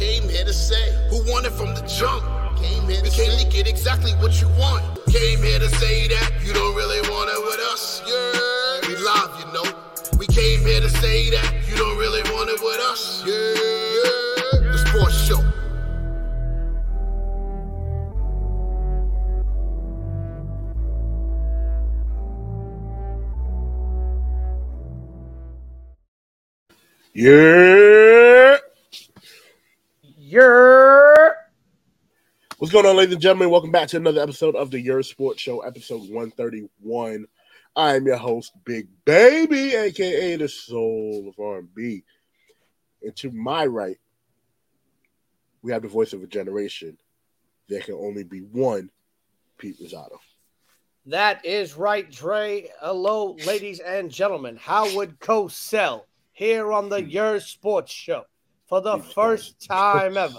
Came here to say who it from the jump. Came here we came to get exactly what you want. Came here to say that you don't really want it with us. Yeah, we live, you know. We came here to say that you don't really want it with us. Yeah, yeah. the sports show. Yeah. You're What's going on, ladies and gentlemen? Welcome back to another episode of the Your Sports Show, episode 131. I'm your host, Big Baby, aka the soul of R&B. And to my right, we have the voice of a generation. There can only be one Pete Rosado. that is right, Dre. Hello, ladies and gentlemen. Howard Cosell here on the Your Sports Show for the first time ever.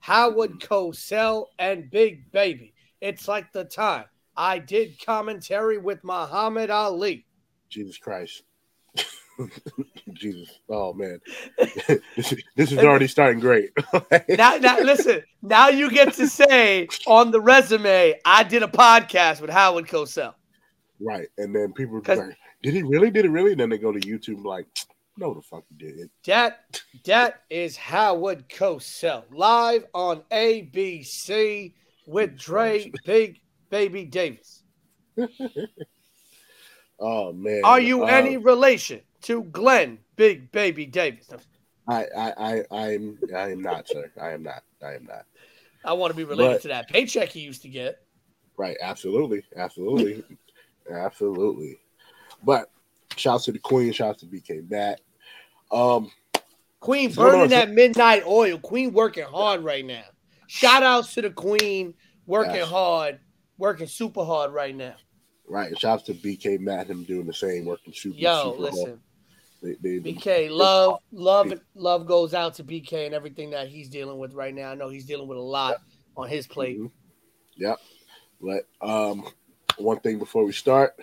Howard Cosell and Big Baby. It's like the time I did commentary with Muhammad Ali. Jesus Christ. Jesus. Oh man. this, is, this is already starting great. Now, now, listen. Now you get to say on the resume, I did a podcast with Howard Cosell. right. And then people like, did he really? Did he really? then they go to YouTube like, no the fuck he did. That that is Howard Cosell live on ABC with Dre Big Baby Davis. Oh man. Are you Uh, any relation to Glenn Big Baby Davis? I, I, I, I'm, I am not, sir. I am not. I am not. I want to be related But- to that paycheck he used to get. Right. Absolutely. Absolutely. absolutely. But shouts to the Queen. Shouts to BK Matt. Um, Queen on, burning that midnight oil. Queen working hard right now. Shout outs to the Queen working hard, working super hard right now. right. Shouts to BK Matt. Him doing the same, working super. Yo, super hard. listen. They, they, BK, love, love, love goes out to BK and everything that he's dealing with right now. I know he's dealing with a lot on his plate. Mhm. Yep. But um, one thing before we start,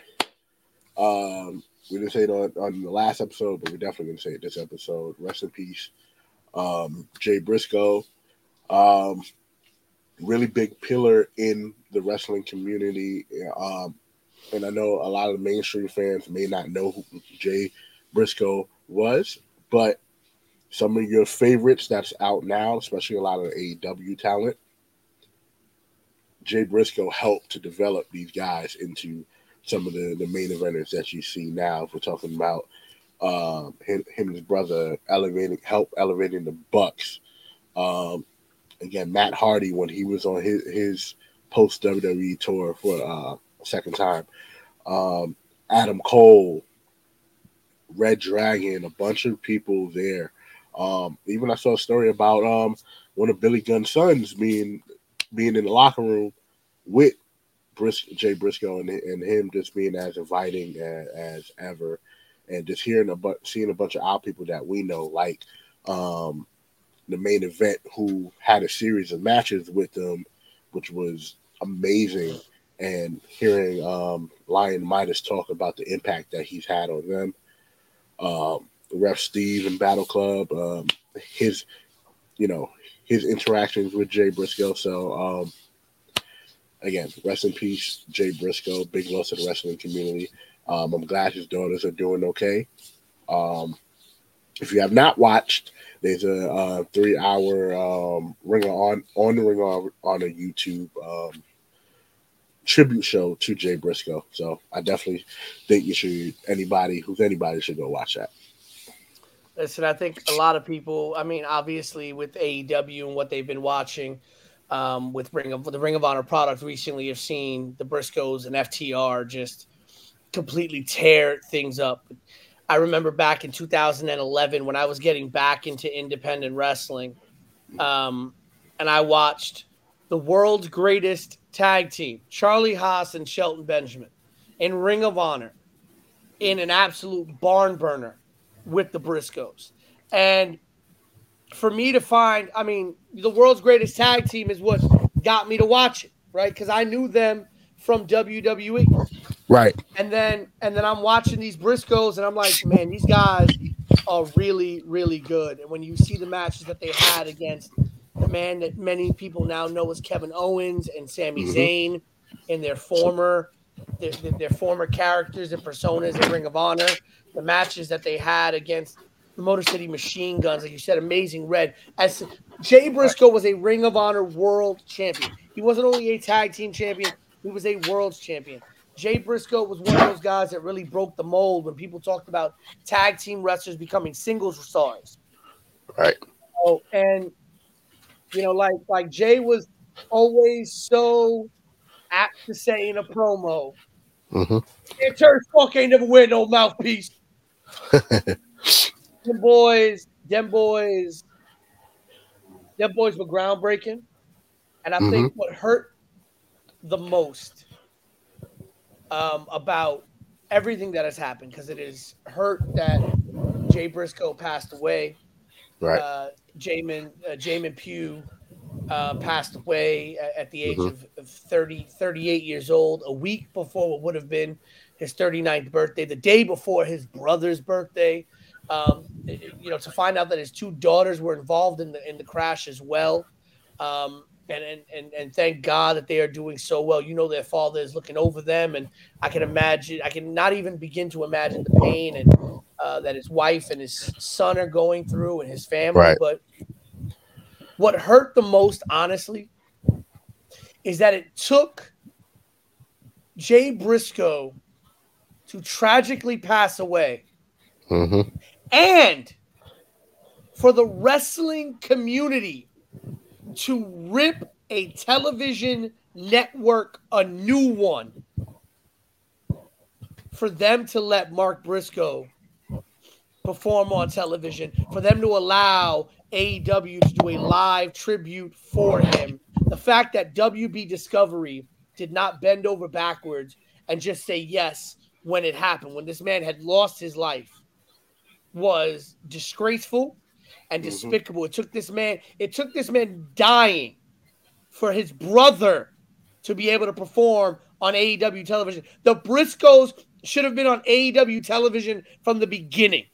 um, we didn't say it on, on the last episode, but we're definitely gonna say it this episode. Rest in peace, um, Jay Briscoe. Um, really big pillar in the wrestling community. Um, and I know a lot of the mainstream fans may not know who Jay Briscoe was, but some of your favorites that's out now, especially a lot of the AEW talent, Jay Briscoe helped to develop these guys into some of the, the main eventers that you see now. If we're talking about um, him, him and his brother elevating, help elevating the Bucks. Um, again, Matt Hardy when he was on his his post WWE tour for uh, second time. Um, Adam Cole, Red Dragon, a bunch of people there. Um, even I saw a story about um, one of Billy Gunn's sons being being in the locker room with Bris- Jay Briscoe and, and him just being as inviting as, as ever, and just hearing a bu- seeing a bunch of our people that we know, like um, the main event, who had a series of matches with them, which was amazing, and hearing um, Lion Midas talk about the impact that he's had on them. Um, Ref Steve and Battle Club, um, his, you know, his interactions with Jay Briscoe. So, um, again, rest in peace, Jay Briscoe. Big loss to the wrestling community. Um, I'm glad his daughters are doing okay. Um, if you have not watched, there's a uh, three-hour um, Ring on on the Ring of Honor YouTube um, tribute show to Jay Briscoe. So I definitely think you should anybody who's anybody should go watch that. Listen, I think a lot of people. I mean, obviously with AEW and what they've been watching um, with Ring of the Ring of Honor product recently, have seen the Briscoes and FTR just completely tear things up. I remember back in 2011 when I was getting back into independent wrestling, um, and I watched the world's greatest tag team, Charlie Haas and Shelton Benjamin, in Ring of Honor, in an absolute barn burner with the Briscoes. And for me to find, I mean, the world's greatest tag team is what got me to watch it, right? Because I knew them from WWE. Right. And then and then I'm watching these Briscoes and I'm like, man, these guys are really, really good. And when you see the matches that they had against the man that many people now know as Kevin Owens and Sami mm-hmm. Zayn in their former their, their, former characters and personas in Ring of Honor, the matches that they had against the Motor City Machine Guns, like you said, Amazing Red. As Jay Briscoe was a Ring of Honor World Champion. He wasn't only a tag team champion; he was a World Champion. Jay Briscoe was one of those guys that really broke the mold when people talked about tag team wrestlers becoming singles stars. Right. Oh, and you know, like like Jay was always so apt to say in a promo, mm-hmm. "Church fuck ain't never wear no mouthpiece." them boys, them boys, them boys were groundbreaking, and I mm-hmm. think what hurt the most um, about everything that has happened because it is hurt that Jay Briscoe passed away. Right. Uh, Jamin uh, Jamin Pugh uh, passed away at, the age mm-hmm. of, of 30, 38 years old, a week before what would have been his 39th birthday, the day before his brother's birthday. Um, you know, to find out that his two daughters were involved in the in the crash as well. Um, and, and and and thank God that they are doing so well. You know, their father is looking over them, and I can imagine, I can not even begin to imagine the pain and uh, that his wife and his son are going through, and his family. Right. But what hurt the most, honestly, is that it took Jay Briscoe to tragically pass away, mm-hmm. And for the wrestling community to rip a television network a new one for them to let Mark Briscoe perform on television, for them to allow AEW to do a live tribute for him. The fact that WB Discovery did not bend over backwards and just say yes when it happened, when this man had lost his life, was disgraceful and mm-hmm. despicable. Mm-hmm. It took this man, it took this man dying for his brother to be able to perform on AEW television. The Briscoes should have been on AEW television from the beginning.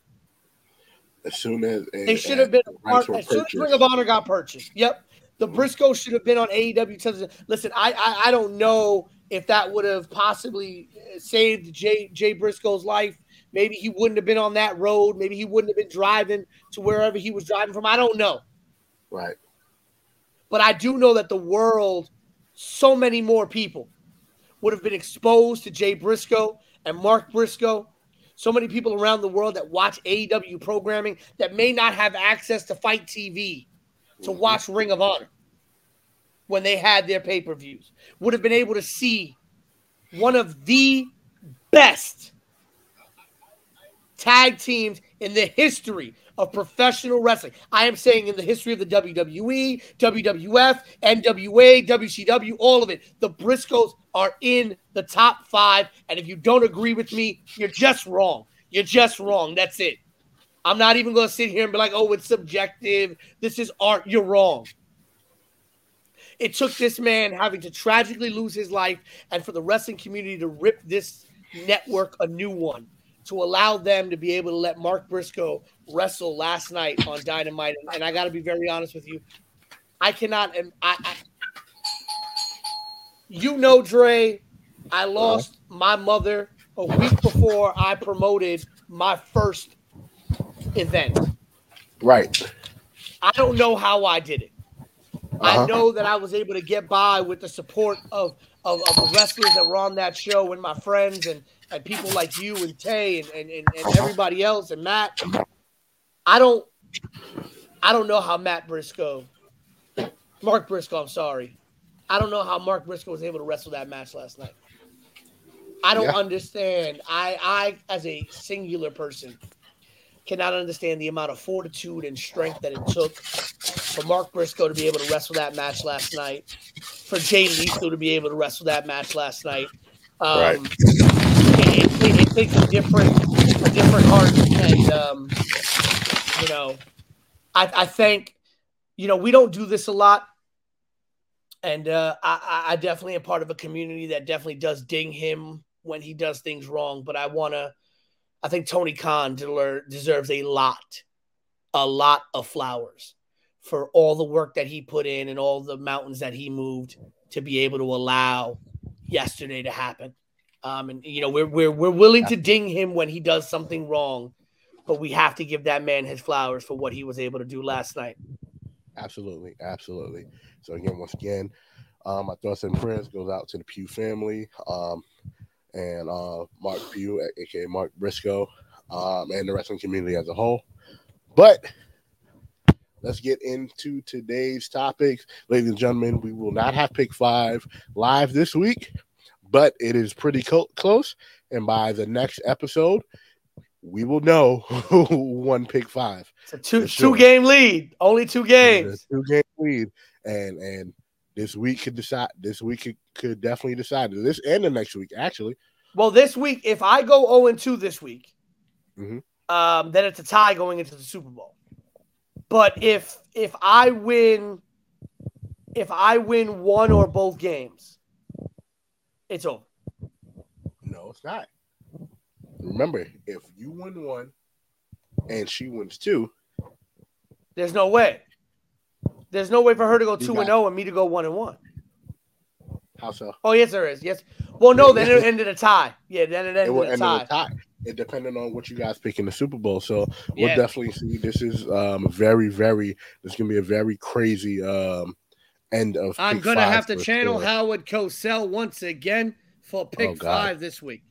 As soon as they should have been part, as soon as Ring of Honor got purchased. Yep. The mm-hmm. Briscoes should have been on AEW television. Listen, I, I I don't know if that would have possibly saved Jay Jay Briscoe's life Maybe he wouldn't have been on that road. Maybe he wouldn't have been driving to wherever he was driving from. I don't know. Right. But I do know that the world, so many more people would have been exposed to Jay Briscoe and Mark Briscoe. So many people around the world that watch AEW programming that may not have access to FITE TV to mm-hmm. watch Ring of Honor when they had their pay per views would have been able to see one of the best tag teams in the history of professional wrestling. I am saying in the history of the WWE, WWF, NWA, WCW, all of it. The Briscoes are in the top five. And if you don't agree with me, you're just wrong. You're just wrong. That's it. I'm not even going to sit here and be like, oh, it's subjective. This is art. You're wrong. It took this man having to tragically lose his life and for the wrestling community to rip this network a new one to allow them to be able to let Mark Briscoe wrestle last night on Dynamite. And I got to be very honest with you, I cannot. I, I, you know, Dre, I lost my mother a week before I promoted my first event. Right. I don't know how I did it. Uh-huh. I know that I was able to get by with the support of, of, of the wrestlers that were on that show and my friends and and people like you and Tay and, and, and, and uh-huh. everybody else and Matt. I don't I don't know how Matt Briscoe, Mark Briscoe, I'm sorry. I don't know how Mark Briscoe was able to wrestle that match last night. I don't yeah. understand. I I as a singular person cannot understand the amount of fortitude and strength that it took for Mark Briscoe to be able to wrestle that match last night, for Jay Lethal to be able to wrestle that match last night. Um, right it, it, it, takes a different a different heart, and um, you know, I, I think you know we don't do this a lot, and uh, I, I definitely am part of a community that definitely does ding him when he does things wrong. But I want to, I think Tony Khan deserves a lot, a lot of flowers for all the work that he put in and all the mountains that he moved to be able to allow yesterday to happen. Um, and you know, we're we're we're willing to ding him when he does something wrong, but we have to give that man his flowers for what he was able to do last night. Absolutely, absolutely. So again, once again, um, my thoughts and prayers goes out to the Pugh family, um, and uh, Mark Pugh, aka Mark Briscoe, um, and the wrestling community as a whole. But let's get into today's topics, ladies and gentlemen. We will not have pick five live this week, but it is pretty co- close, and by the next episode, we will know who won pick five. It's a two sure. two game lead. Only two games. Two game lead. And and this week could decide this week could, could definitely decide this and the next week, actually. Well, this week, if I go 0 and 2 this week, mm-hmm. um, then it's a tie going into the Super Bowl. But if if I win if I win one or both games, it's over. No, it's not. Remember, if you win one and she wins two, there's no way. There's no way for her to go two and zero oh and me to go one and one. How so? Oh yes, there is. Yes. Well, no, then it ended a tie. Yeah, then it ended it a, tie. a tie. It depended on what you guys pick in the Super Bowl. So we'll yeah. definitely see. This is um very, very. This is gonna be a very crazy um end of. I'm gonna have to channel sure. Howard Cosell once again for pick oh, five this week.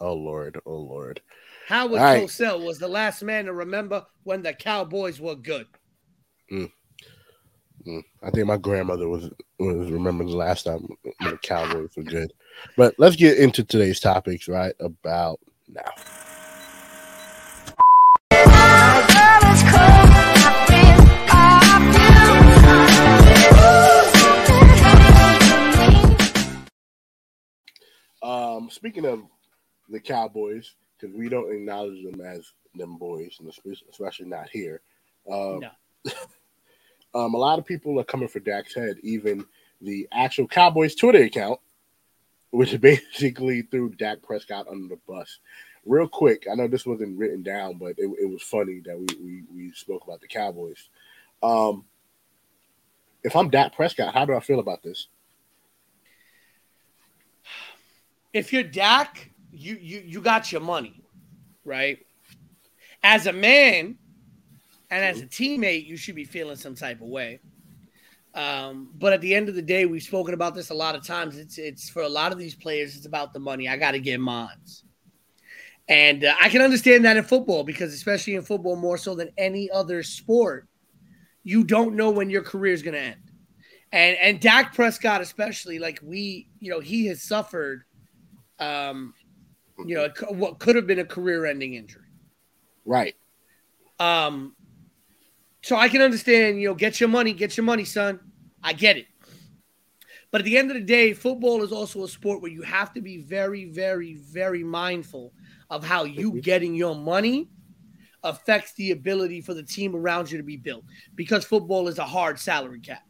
Oh Lord, oh Lord. Howard right. Cosell was the last man to remember when the Cowboys were good. Mm. Mm. I think my grandmother was was remembering the last time when the Cowboys were good. But let's get into today's topics right about now. Um, speaking of the Cowboys because we don't acknowledge them as them boys, and especially not here. Um, no. um, a lot of people are coming for Dak's head. Even the actual Cowboys Twitter account, which basically threw Dak Prescott under the bus. Real quick, I know this wasn't written down, but it, it was funny that we, we, we spoke about the Cowboys. Um, if I'm Dak Prescott, how do I feel about this? If you're Dak, you you you got your money, right? As a man and as a teammate, you should be feeling some type of way. Um, but at the end of the day, we've spoken about this a lot of times. It's it's for a lot of these players, it's about the money. I got to get mines. And uh, I can understand that in football because, especially in football, more so than any other sport, you don't know when your career is going to end. And and Dak Prescott, especially, like we, you know, he has suffered um, you know, what could have been a career-ending injury. Right. Um. So I can understand, you know, get your money, get your money, son. I get it. But at the end of the day, football is also a sport where you have to be very, very, very mindful of how you mm-hmm. getting your money affects the ability for the team around you to be built because football is a hard salary cap.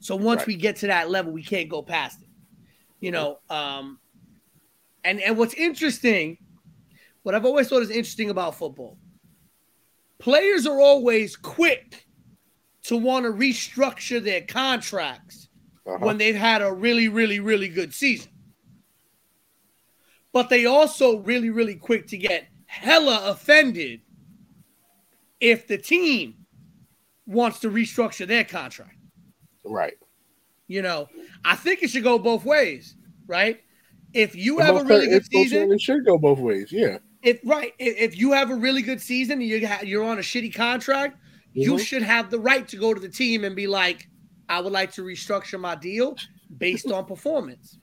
So once right. we get to that level, we can't go past it. You know, um, and and what's interesting, what I've always thought is interesting about football, players are always quick to want to restructure their contracts uh-huh. when they've had a really, really, really good season. But they also really, really quick to get hella offended if the team wants to restructure their contract. Right. You know, I think it should go both ways, right? If you have a really good season, it should go both ways. Yeah. If right, if you have a really good season and you you're on a shitty contract, mm-hmm. you should have the right to go to the team and be like, I would like to restructure my deal based on performance.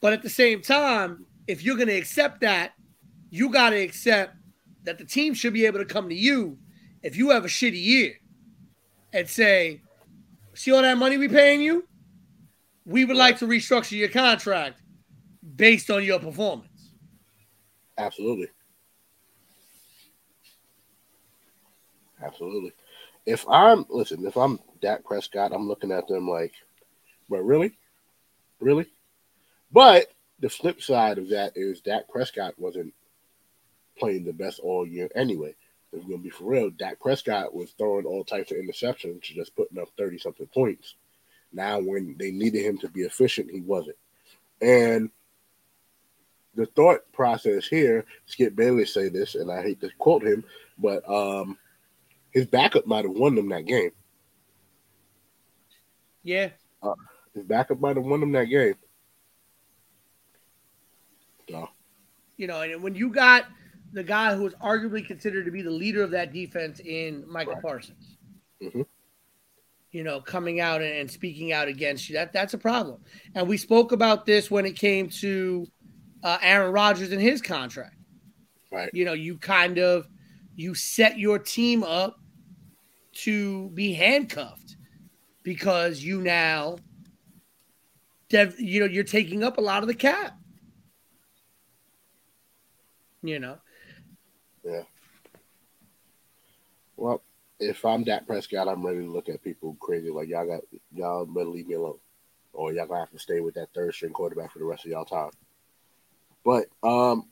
But at the same time, if you're going to accept that, you got to accept that the team should be able to come to you if you have a shitty year and say, "See all that money we paying you? We would like to restructure your contract based on your performance. Absolutely. Absolutely. If I'm listen, if I'm Dak Prescott, I'm looking at them like, but really, really. But the flip side of that is Dak Prescott wasn't playing the best all year anyway. if we're gonna be for real, Dak Prescott was throwing all types of interceptions, just putting up thirty something points. Now, when they needed him to be efficient, he wasn't. And the thought process here, Skip Bayless say this, and I hate to quote him, but um, his backup might have won them that game. Yeah. Uh, his backup might have won them that game. So. You know, and when you got the guy who was arguably considered to be the leader of that defense in Micah right. Parsons, mm-hmm. you know, coming out and, speaking out against you, that that's a problem. And we spoke about this when it came to uh, Aaron Rodgers and his contract. Right. You know, you kind of you set your team up to be handcuffed because you now dev, you know you're taking up a lot of the cap. You know? Yeah. Well if i'm Dak Prescott, I'm ready to look at people crazy like y'all got y'all better leave me alone, or y'all gonna have to stay with that third string quarterback for the rest of y'all time. But um,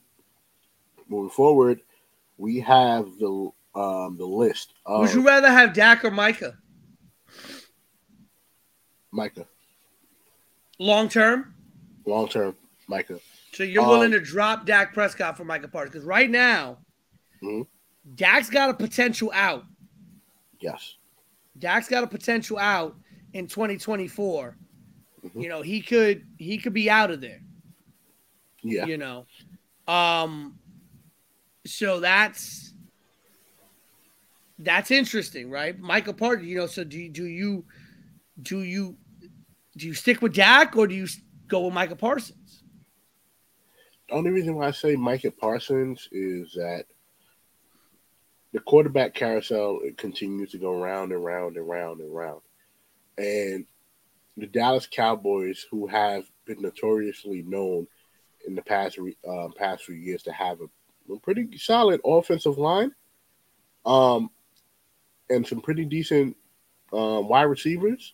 moving forward, we have the um the list. Of, Would you rather have Dak or Micah? Micah. Long term. Long term, Micah. So you're um, willing to drop Dak Prescott for Micah Parsons because right now, mm-hmm. Dak's got a potential out. Yes. Dak's got a potential out in 2024. Mm-hmm. You know, he could he could be out of there. Yeah. You know. Um so that's that's interesting, right? Micah Parsons, you know, so do do you do you do you stick with Dak or do you go with Micah Parsons? The only reason why I say Micah Parsons is that the quarterback carousel it continues to go round and round and round and round. And the Dallas Cowboys, who have been notoriously known in the past uh, past few years to have a, a, pretty solid offensive line, um, and some pretty decent um, wide receivers,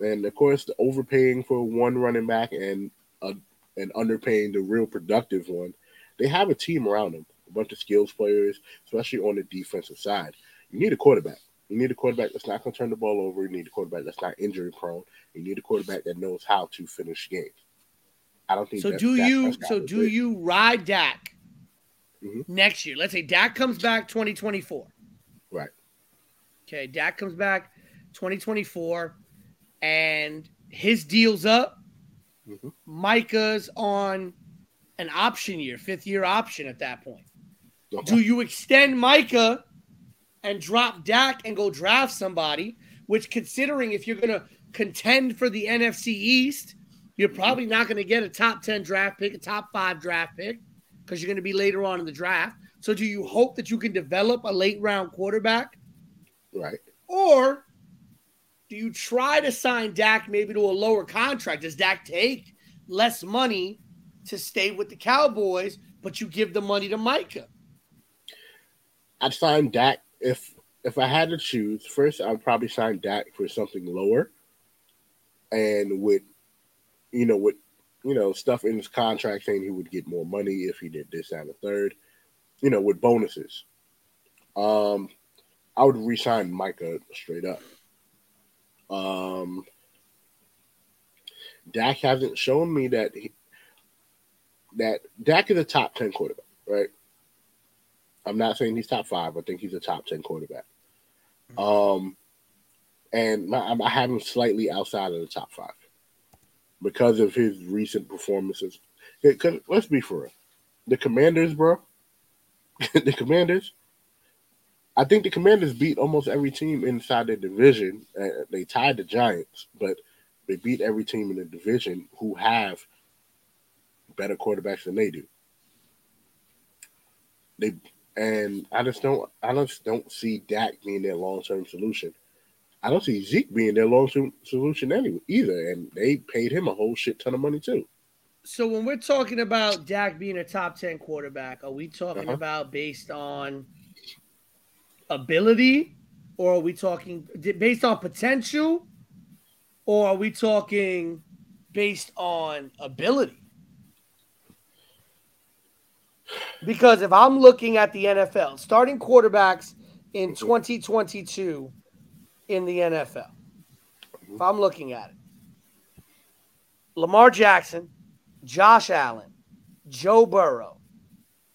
and of course the overpaying for one running back and uh, and underpaying the real productive one. They have a team around them a bunch of skills players, especially on the defensive side. You need a quarterback. You need a quarterback that's not going to turn the ball over. You need a quarterback that's not injury prone. You need a quarterback that knows how to finish games. I don't think so. Do you so do it. you ride Dak mm-hmm. next year? Let's say Dak comes back 2024. Right. Okay, Dak comes back 2024, and his deal's up. Mm-hmm. Micah's on an option year, fifth year option at that point. Okay. Do you extend Micah and drop Dak and go draft somebody? Which, considering if you're going to contend for the NFC East, you're probably not going to get a top 10 draft pick, a top five draft pick, because you're going to be later on in the draft. So, do you hope that you can develop a late round quarterback? Right. Or do you try to sign Dak maybe to a lower contract? Does Dak take less money to stay with the Cowboys, but you give the money to Micah? I'd sign Dak if if I had to choose. First, I'd probably sign Dak for something lower, and with you know with you know stuff in his contract saying he would get more money if he did this and the third, you know, with bonuses. Um, I would resign Micah straight up. Um, Dak hasn't shown me that he, that Dak is a top ten quarterback, right? I'm not saying he's top five. I think he's a top ten quarterback. Um, and my, I have him slightly outside of the top five because of his recent performances. Because let's be for real, the Commanders, bro, the Commanders. I think the Commanders beat almost every team inside their division. Uh, they tied the Giants, but they beat every team in the division who have better quarterbacks than they do. They and I just don't I just don't see Dak being their long term solution. I don't see Zeke being their long term solution anyway either, and they paid him a whole shit ton of money too. So when we're talking about Dak being a top ten quarterback, are we talking uh-huh. about based on ability, or are we talking based on potential, or are we talking based on ability? Because if I'm looking at the NFL, starting quarterbacks in 2022 in the NFL. If I'm looking at it, Lamar Jackson, Josh Allen, Joe Burrow,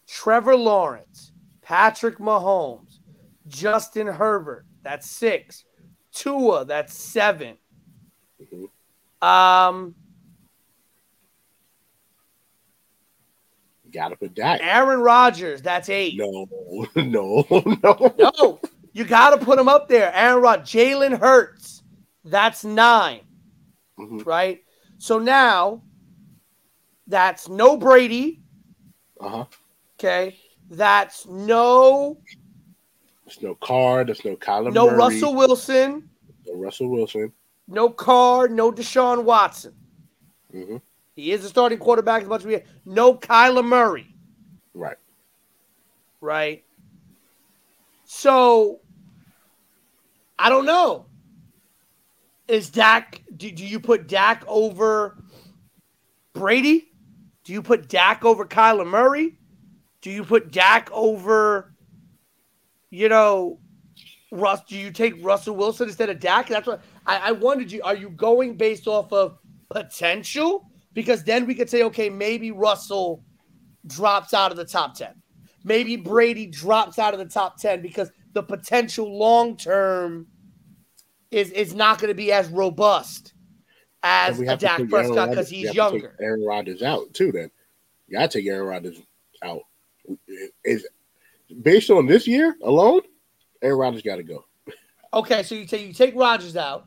Trevor Lawrence, Patrick Mahomes, Justin Herbert, that's six. Tua, that's 7 Um, Gotta put that. Aaron Rodgers, that's eight. No, no, no. No, you got to put him up there. Aaron Rod, Jalen Hurts, that's 9 Mhm. right? So now that's no Brady, Uh huh. okay? That's no There's no Carr. There's no Kyler no Murray. Russell Wilson, No Russell Wilson. no Carr, no Deshaun Watson. hmm He is a starting quarterback as much as we no Kyler Murray, Right. right? So I don't know. Is Dak do, do you put Dak over Brady? Do you put Dak over Kyler Murray? Do you put Dak over, you know, Russ? Do you take Russell Wilson instead of Dak? That's what I, I wondered. You are you going based off of potential? Because then we could say, okay, maybe Russell drops out of the top ten. Maybe Brady drops out of the top ten because the potential long term is is not going to be as robust as a Dak Prescott because he's to younger. Aaron Rodgers out too. Then you gotta take Aaron Rodgers out. Is based on this year alone, Aaron Rodgers got to go. Okay, so you take you take Rodgers out,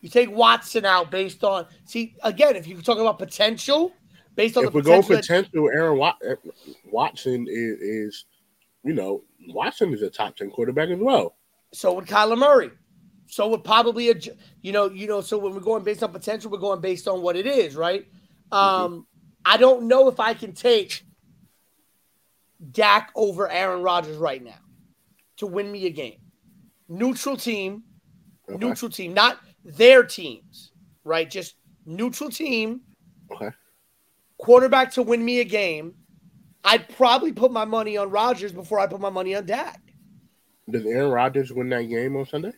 you take Watson out based on see again if you talk about potential based on If the we go potential. that- Aaron Wat- Watson is, is, you know, Watson is a top ten quarterback as well. so would Kyler Murray. So would probably a you know you know so when we're going based on potential, we're going based on what it is, right? Um, I don't know if I can take Dak over Aaron Rodgers right now to win me a game. Neutral team, Okay. neutral team, not their teams, right? Just neutral team. Okay. quarterback to win me a game, I'd probably put my money on Rodgers before I put my money on Dak. Does Aaron Rodgers win that game on Sunday?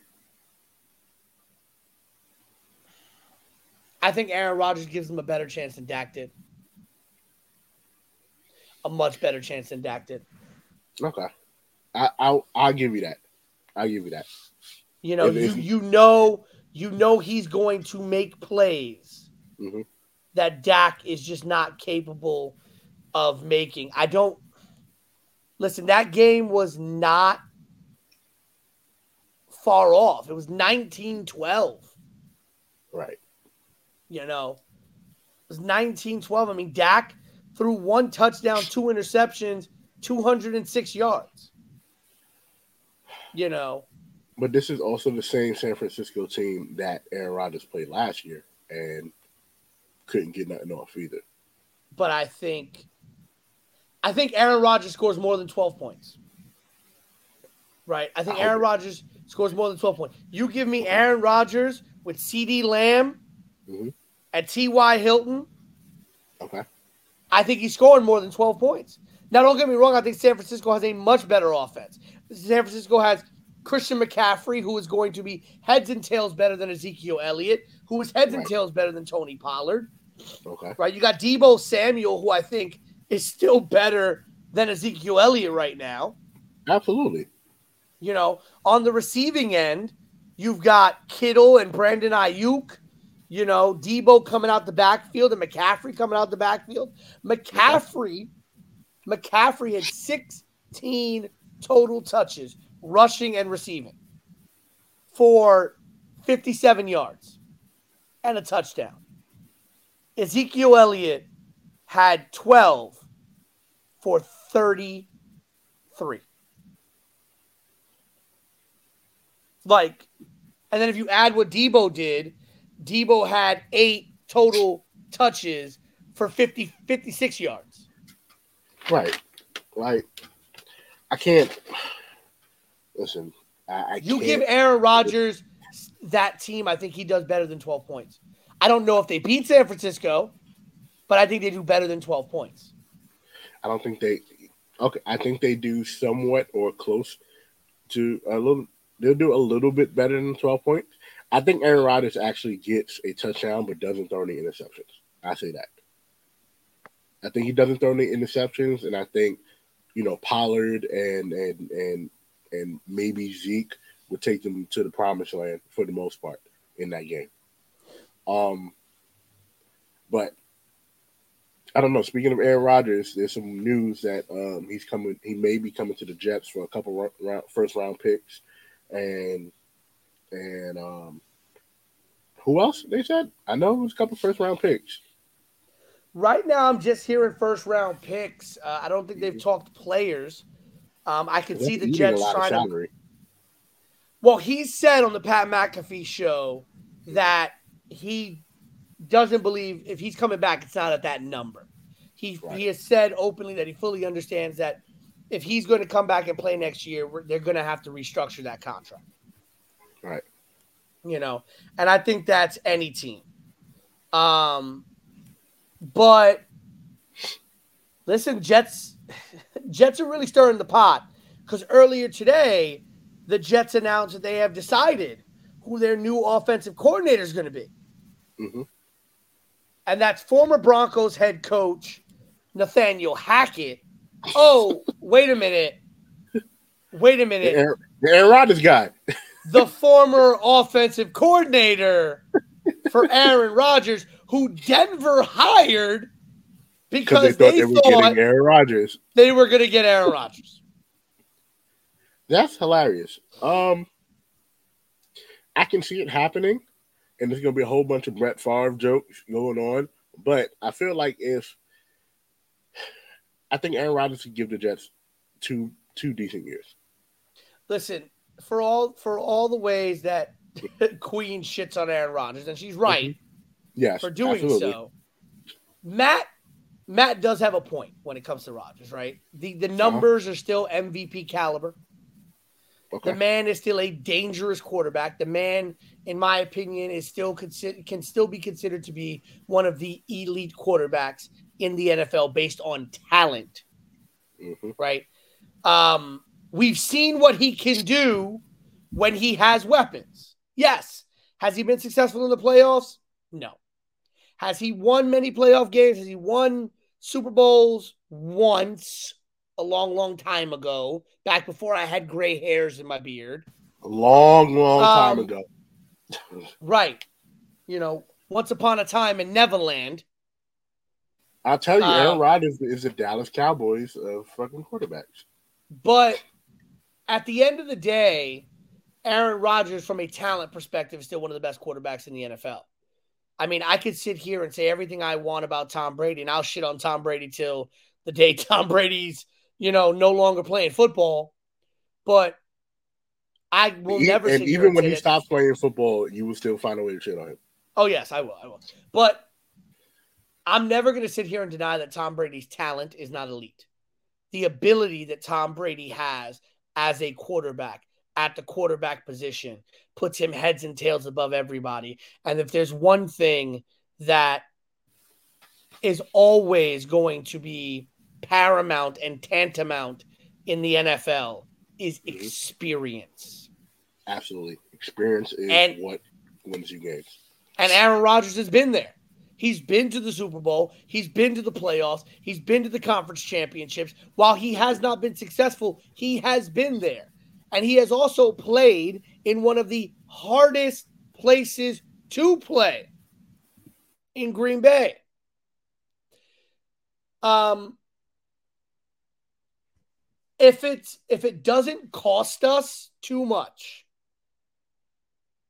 I think Aaron Rodgers gives him a better chance than Dak did. A much better chance than Dak did. Okay. I, I'll I'll give you that. I'll give you that. You know, If- you you know you know he's going to make plays Mhm. that Dak is just not capable of making. I don't listen, that game was not far off. It was 1912. Right. You know, it was 1912. I mean, Dak threw one touchdown, two interceptions, 206 yards. You know, But this is also the same San Francisco team that Aaron Rodgers played last year and couldn't get nothing off either. but I think I think Aaron Rodgers scores more than 12 points. Right? I think Aaron. Rodgers scores more than 12 points. You give me Aaron Rodgers with CeeDee Lamb Mhm. and T.Y. Hilton, Okay. I think he's scoring more than 12 points. Now, don't get me wrong. I think San Francisco has a much better offense. San Francisco has Christian McCaffrey, who is going to be heads and tails better than Ezekiel Elliott, who is heads and tails better than Tony Pollard. Okay. Right? You got Deebo Samuel, who I think is still better than Ezekiel Elliott right now. Absolutely. You know, on the receiving end, you've got Kittle and Brandon Aiyuk. You know, Deebo coming out the backfield and McCaffrey coming out the backfield. McCaffrey, McCaffrey had 16 total touches, rushing and receiving, for 57 yards and a touchdown. Ezekiel Elliott had 12 for 33. Like, and then if you add what Deebo did, Deebo had eight total touches for 50, 56 yards. Right. Like I can't listen. I, I You can't, give Aaron Rodgers that team, I think he does better than 12 points. I don't know if they beat San Francisco, but I think they do better than 12 points. I don't think they okay. I think they do somewhat or close to a little. They'll do a little bit better than twelve points. I think Aaron Rodgers actually gets a touchdown, but doesn't throw any interceptions. I say that. I think he doesn't throw any interceptions, and I think you know Pollard and and and and maybe Zeke would take them to the promised land for the most part in that game. Um, but I don't know. Speaking of Aaron Rodgers, there's some news that um, he's coming. He may be coming to the Jets for a couple round, first round picks, and and um, who else? They said I know it was a couple first round picks. Right now, I'm just hearing first round picks. Uh, I don't think they've talked players. Um, I can see the Jets trying to. Well, he said on the Pat McAfee show that he doesn't believe if he's coming back, it's not at that number. He right. he has said openly that he fully understands that if he's going to come back and play next year, they're going to have to restructure that contract. Right. You know, and I think that's any team. Um, but listen, Jets Jets are really stirring the pot because earlier today, the Jets announced that they have decided who their new offensive coordinator is going to be. Mm-hmm. And that's former Broncos head coach Nathaniel Hackett. Oh, wait a minute. Wait a minute. The Aaron, the Aaron Rodgers guy. the former offensive coordinator for Aaron Rodgers, who Denver hired because they thought they, they were thought getting Aaron Rodgers. They were going to get Aaron Rodgers. That's hilarious. Um, I can see it happening, and there's going to be a whole bunch of Brett Favre jokes going on. But I feel like if I think Aaron Rodgers could give the Jets two two decent years. Listen, for all for all the ways that Queen shits on Aaron Rodgers, and she's right. Mm-hmm. Yes, for doing absolutely. so. Matt Matt does have a point when it comes to Rodgers, right? The the uh-huh. numbers uh-huh. are still MVP caliber. Okay. The man is still a dangerous quarterback. The man, in my opinion, is still consider can still be considered to be one of the elite quarterbacks in the NFL based on talent. Mm-hmm. Right? Um, we've seen what he can do when he has weapons. Yes. Has he been successful in the playoffs? No. Has he won many playoff games? Has he won Super Bowls once a long, long time ago, back before I had gray hairs in my beard? A long, long time um, ago. right. You know, once upon a time in Neverland. I'll tell you, Aaron uh, Rodgers is the Dallas Cowboys of fucking quarterbacks. But at the end of the day, Aaron Rodgers, from a talent perspective, is still one of the best quarterbacks in the NFL. I mean, I could sit here and say everything I want about Tom Brady, and I'll shit on Tom Brady till the day Tom Brady's, you know, no longer playing football. But I will never. And even when he stops playing football, you will still find a way to shit on him. Oh yes, I will. I will. But I'm never going to sit here and deny that Tom Brady's talent is not elite. The ability that Tom Brady has as a quarterback at the quarterback position puts him heads and tails above everybody. And if there's one thing that is always going to be paramount and tantamount in the NFL is mm-hmm. experience. Absolutely. Experience is and, what wins you games. And Aaron Rodgers has been there. He's been to the Super Bowl. He's been to the playoffs. He's been to the conference championships. While he has not been successful, he has been there. And he has also played in one of the hardest places to play in Green Bay. Um, if it's if it doesn't cost us too much,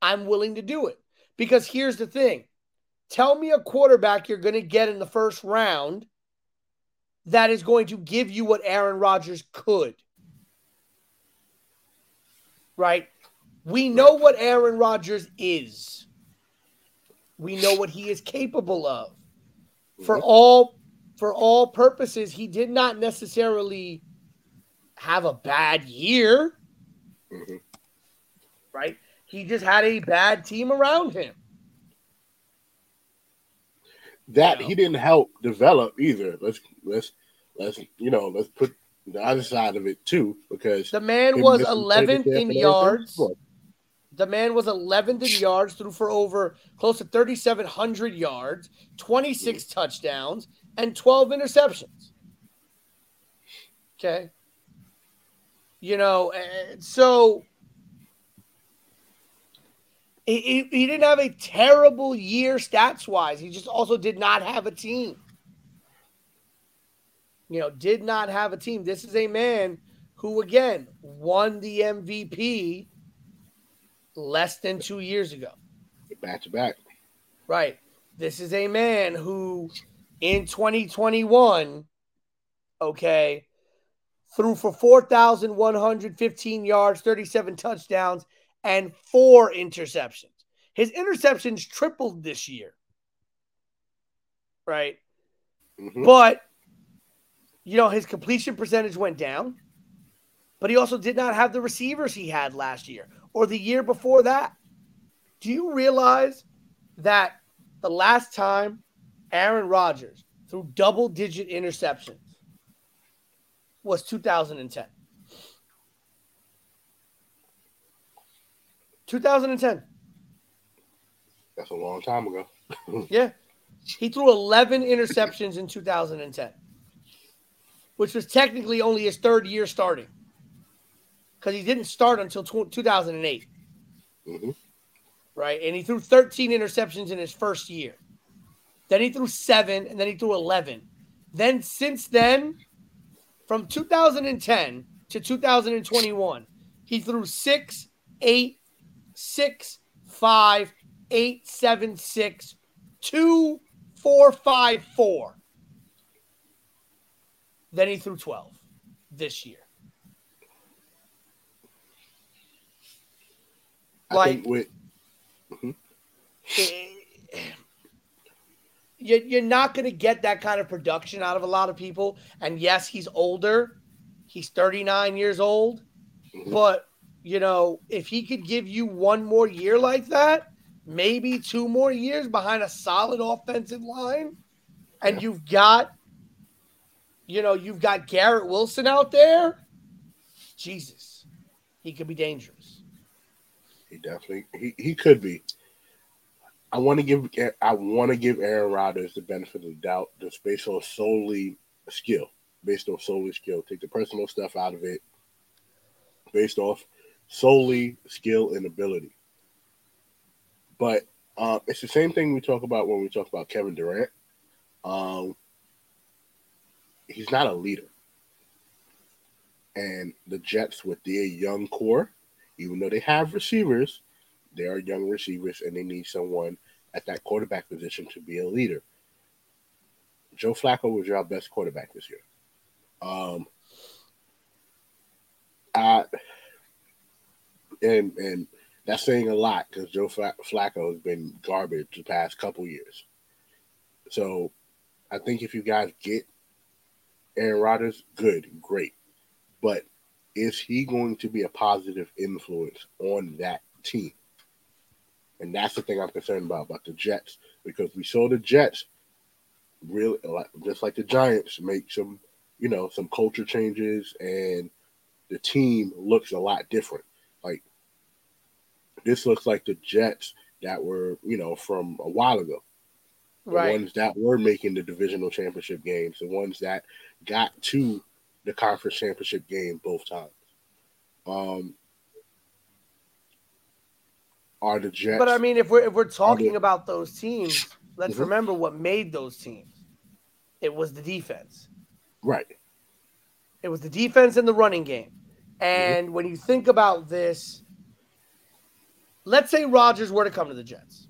I'm willing to do it. Because here's the thing. Tell me a quarterback you're going to get in the first round that is going to give you what Aaron Rodgers could right? We know what Aaron Rodgers is. We know what he is capable of. For all for all purposes, he did not necessarily have a bad year. Mm-hmm. Right? He just had a bad team around him. That he didn't help develop either. Let's let's let's you know, let's put the other side of it too, because the man was 11th in yards. The man was 11th in yards, threw for over close to 3,700 yards, 26 mm. touchdowns, and 12 interceptions. Okay. You know, so he, he didn't have a terrible year stats wise. He just also did not have a team you know, did not have a team. This is a man who, again, won the MVP less than two years ago. Back to back. Right. This is a man who, in 2021, okay, threw for 4,115 yards, 37 touchdowns, and four interceptions. His interceptions tripled this year. Right. Mm-hmm. But you know, his completion percentage went down, but he also did not have the receivers he had last year or the year before that. Do you realize that the last time Aaron Rodgers threw double digit interceptions was 2010? 2010. That's a long time ago. yeah. He threw 11 interceptions in 2010 which was technically only his third year starting because he didn't start until 2008. Mm-hmm. Right. And he threw 13 interceptions in his first year. Then he threw seven, and then he threw 11. Then, since then, from 2010 to 2021, he threw six, eight, six, five, eight, seven, six, two, four, five, four. Then he threw 12 this year. I like, with, mm-hmm. you're not going to get that kind of production out of a lot of people. And yes, he's older. He's 39 years old. Mm-hmm. But, you know, if he could give you one more year like that, maybe two more years behind a solid offensive line, and you've got you know, you've got Garrett Wilson out there. Jesus, he could be dangerous. He definitely he, he could be. I want to give I want to give Aaron Rodgers the benefit of the doubt just based on solely skill, based on solely skill. Take the personal stuff out of it, based off solely skill and ability. But uh, it's the same thing we talk about when we talk about Kevin Durant. Um, he's not a leader. And the Jets, with their young core, even though they have receivers, they are young receivers and they need someone at that quarterback position to be a leader. Joe Flacco was your best quarterback this year. Um, I, and and that's saying a lot because Joe Flacco has been garbage the past couple years. So I think if you guys get Aaron Rodgers, good, great. But is he going to be a positive influence on that team? And that's the thing I'm concerned about about the Jets because we saw the Jets really just like the Giants make some, you know, some culture changes and the team looks a lot different. This looks like the Jets that were, you know, from a while ago. The right. ones that were making the divisional championship games, the ones that got to the conference championship game both times. Um, are the Jets? But I mean, if we're if we're talking the, about those teams, let's mm-hmm. remember what made those teams. It was the defense. Right. It was the defense and the running game. And mm-hmm. when you think about this, let's say Rodgers were to come to the Jets.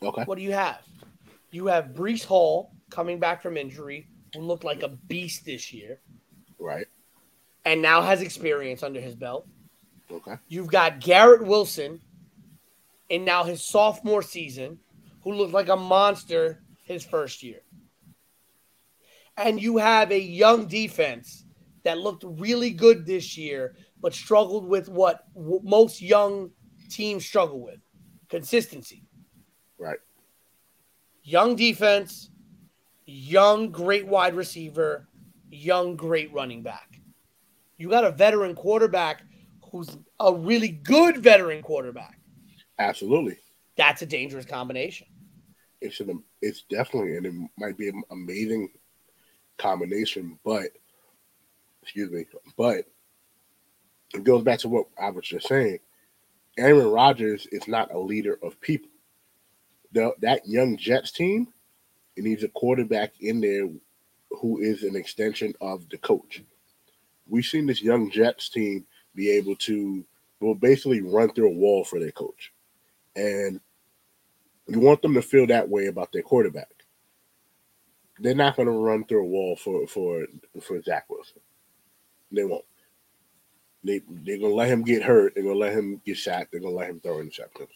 Okay. What do you have? You have Breece Hall coming back from injury, who looked like a beast this year. Right. And now has experience under his belt. Okay. You've got Garrett Wilson in now his sophomore season, who looked like a monster his first year. And you have a young defense that looked really good this year, but struggled with what most young teams struggle with consistency. Right. Young defense, young, great wide receiver, young, great running back. You got a veteran quarterback who's a really good veteran quarterback. Absolutely. That's a dangerous combination. It's an it's definitely and it might be an amazing combination, but excuse me, but it goes back to what I was just saying. Aaron Rodgers is not a leader of people. The, that young Jets team, it needs a quarterback in there who is an extension of the coach. We've seen this young Jets team be able to will basically run through a wall for their coach. And you want them to feel that way about their quarterback. They're not going to run through a wall for for for Zach Wilson. They won't. They they're gonna let him get hurt. They're gonna let him get shot. They're gonna let him throw interceptions,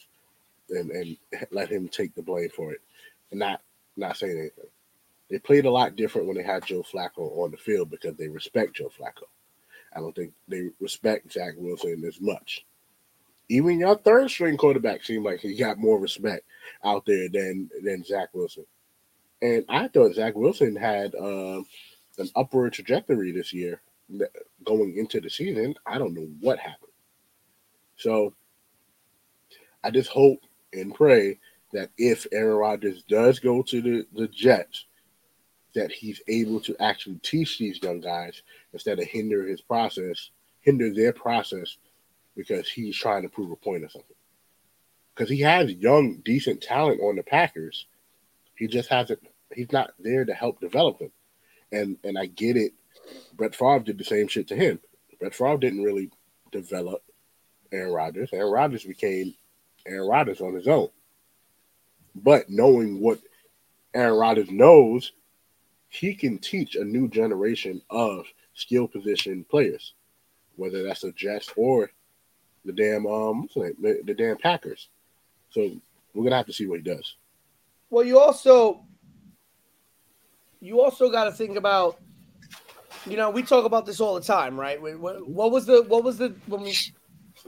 and and let him take the blame for it, and not not saying anything. They played a lot different when they had Joe Flacco on the field because they respect Joe Flacco. I don't think they respect Zach Wilson as much. Even your third string quarterback seemed like he got more respect out there than than Zach Wilson. And I thought Zach Wilson had uh, an upward trajectory this year going into the season. I don't know what happened. So I just hope and pray that if Aaron Rodgers does go to the, the Jets, that he's able to actually teach these young guys instead of hinder his process, hinder their process because he's trying to prove a point or something. Because he has young, decent talent on the Packers. He just hasn't he's not there to help develop them. And and I get it. Brett Favre did the same shit to him. Brett Favre didn't really develop Aaron Rodgers. Aaron Rodgers became Aaron Rodgers on his own. But knowing what Aaron Rodgers knows, he can teach a new generation of skill position players, whether that's the Jets or the damn um the, the damn Packers. So we're gonna have to see what he does. Well, you also you also got to think about, you know, we talk about this all the time, right? What, what was the what was the when we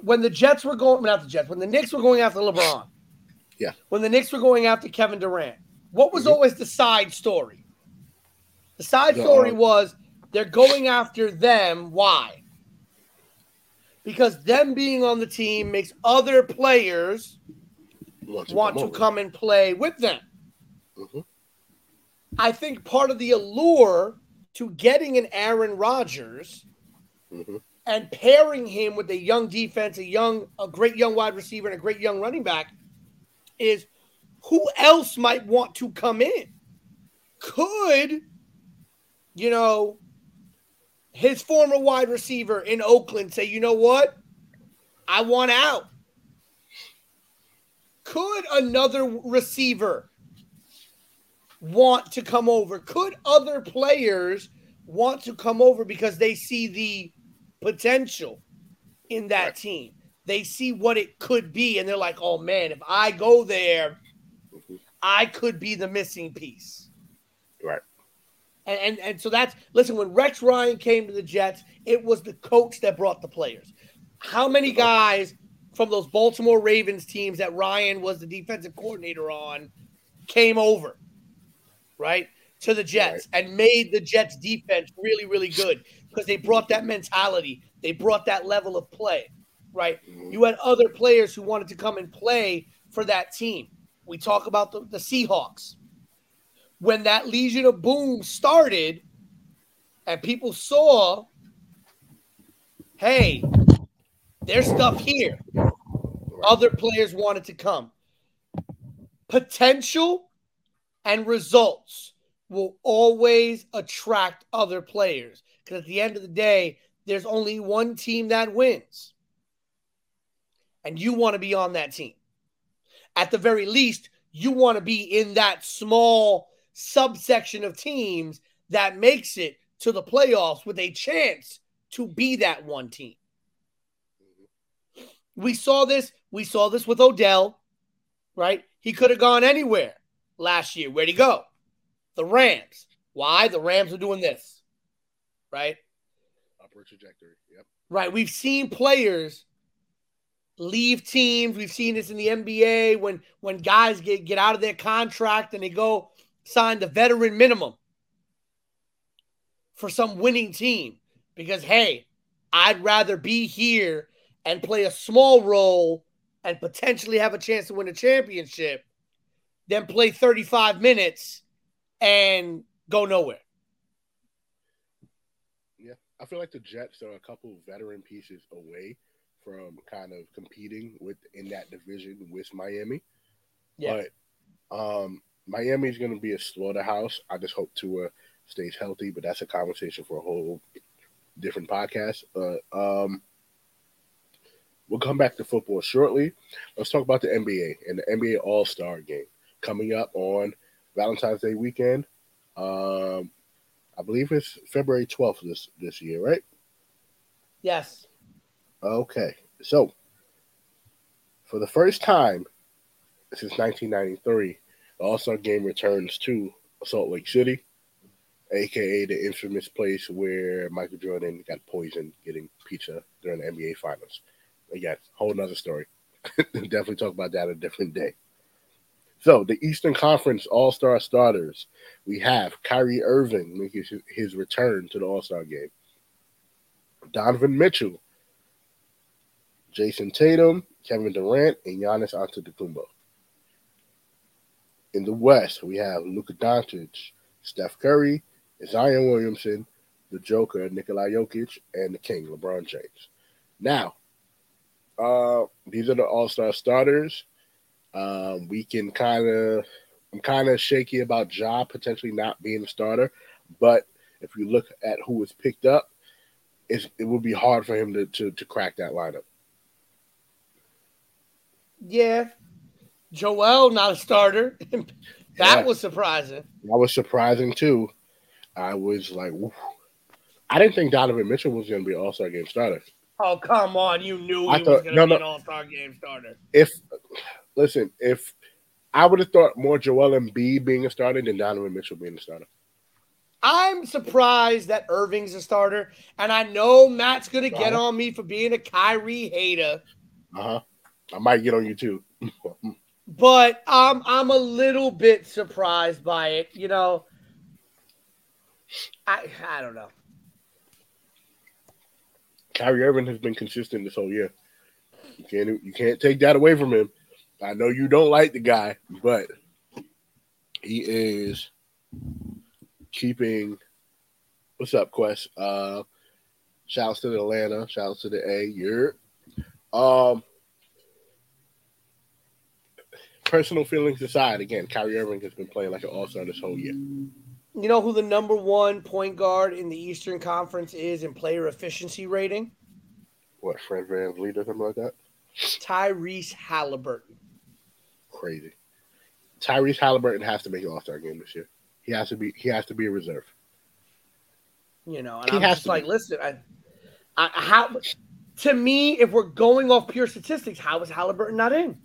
when the Jets were going not the Jets when the Knicks were going after LeBron, yeah, when the Knicks were going after Kevin Durant, what was mm-hmm. always the side story? The side story uh, was they're going after them. Why? Because them being on the team makes other players want to, want come, to come, and play with them. Mm-hmm. I think part of the allure to getting an Aaron Rodgers mm-hmm. and pairing him with a young defense, a young, a great young wide receiver, and a great young running back is who else might want to come in? Could, you know, his former wide receiver in Oakland say, you know what? I want out. Could another receiver want to come over? Could other players want to come over because they see the potential in that right. team? They see what it could be, and they're like, oh man, if I go there, mm-hmm. I could be the missing piece. Right. And, and and so that's listen, when Rex Ryan came to the Jets, it was the coach that brought the players. How many guys from those Baltimore Ravens teams that Ryan was the defensive coordinator on came over? Right, to the Jets right. and made the Jets defense really, really good because they brought that mentality. They brought that level of play, right? Mm-hmm. You had other players who wanted to come and play for that team. We talk about the, the Seahawks. When that Legion of Boom started and people saw, hey, there's stuff here. Other players wanted to come. Potential and results will always attract other players. Because at the end of the day, there's only one team that wins. And you want to be on that team. At the very least, you want to be in that small subsection of teams that makes it to the playoffs with a chance to be that one team. We saw this. We saw this with Odell, right? He could have gone anywhere last year. Where'd he go? The Rams. Why? The Rams are doing this, right? Upward trajectory. Yep. Right. We've seen players leave teams. We've seen this in the NBA when when guys get get out of their contract and they go sign the veteran minimum for some winning team because hey, I'd rather be here and play a small role and potentially have a chance to win a championship than play 35 minutes and go nowhere. Yeah, I feel like the Jets are a couple veteran pieces away from kind of competing with in that division with Miami. Yeah. But um, Miami is going to be a slaughterhouse. I just hope Tua stays healthy, but that's a conversation for a whole different podcast. Uh, um, we'll come back to football shortly. Let's talk about the NBA and the NBA All Star game coming up on Valentine's Day weekend. Um, I believe it's February 12th this, this year, right? Yes. Okay. So, for the first time since 1993, the All Star game returns to Salt Lake City, aka the infamous place where Michael Jordan got poisoned getting pizza during the NBA Finals. Again, whole nother story. Definitely talk about that a different day. So the Eastern Conference All Star starters, we have Kyrie Irving making his return to the All Star game. Donovan Mitchell, Jayson Tatum, Kevin Durant, and Giannis Antetokounmpo. In the West, we have Luka Doncic, Steph Curry, Zion Williamson, the Joker, Nikola Jokic, and the King, LeBron James. Now, uh, these are the All Star starters. Um, we can kind of, I'm kind of shaky about Ja potentially not being a starter, but if you look at who was picked up, it would be hard for him to, to, to crack that lineup. Yeah, Joel not a starter. that yeah. was surprising. That was surprising too. I was like, I didn't think Donovan Mitchell was going to be an All Star game starter. Oh come on! You knew he I was going to no, be no. an All Star game starter. If listen, if I would have thought more Joel Embiid being a starter than Donovan Mitchell being a starter. I'm surprised that Irving's a starter, and I know Matt's going to uh-huh. get on me for being a Kyrie hater. Uh huh. I might get on you too. but um, I'm a little bit surprised by it. You know, I I don't know. Kyrie Irving has been consistent this whole year. You can't you can't take that away from him. I know you don't like the guy, but he is keeping. What's up, Quest? Uh, shouts to the Atlanta. Shouts to the A. You're. Um, personal feelings aside, again, Kyrie Irving has been playing like an all star this whole year. You know who the number one point guard in the Eastern Conference is in player efficiency rating? What, Fred VanVleet or something like that? Tyrese Halliburton crazy. Tyrese Halliburton has to make an All Star game this year. He has to be. He has to be a reserve. You know, and he I'm just like, be. listen, I, I, how to me, if we're going off pure statistics, how is Halliburton not in?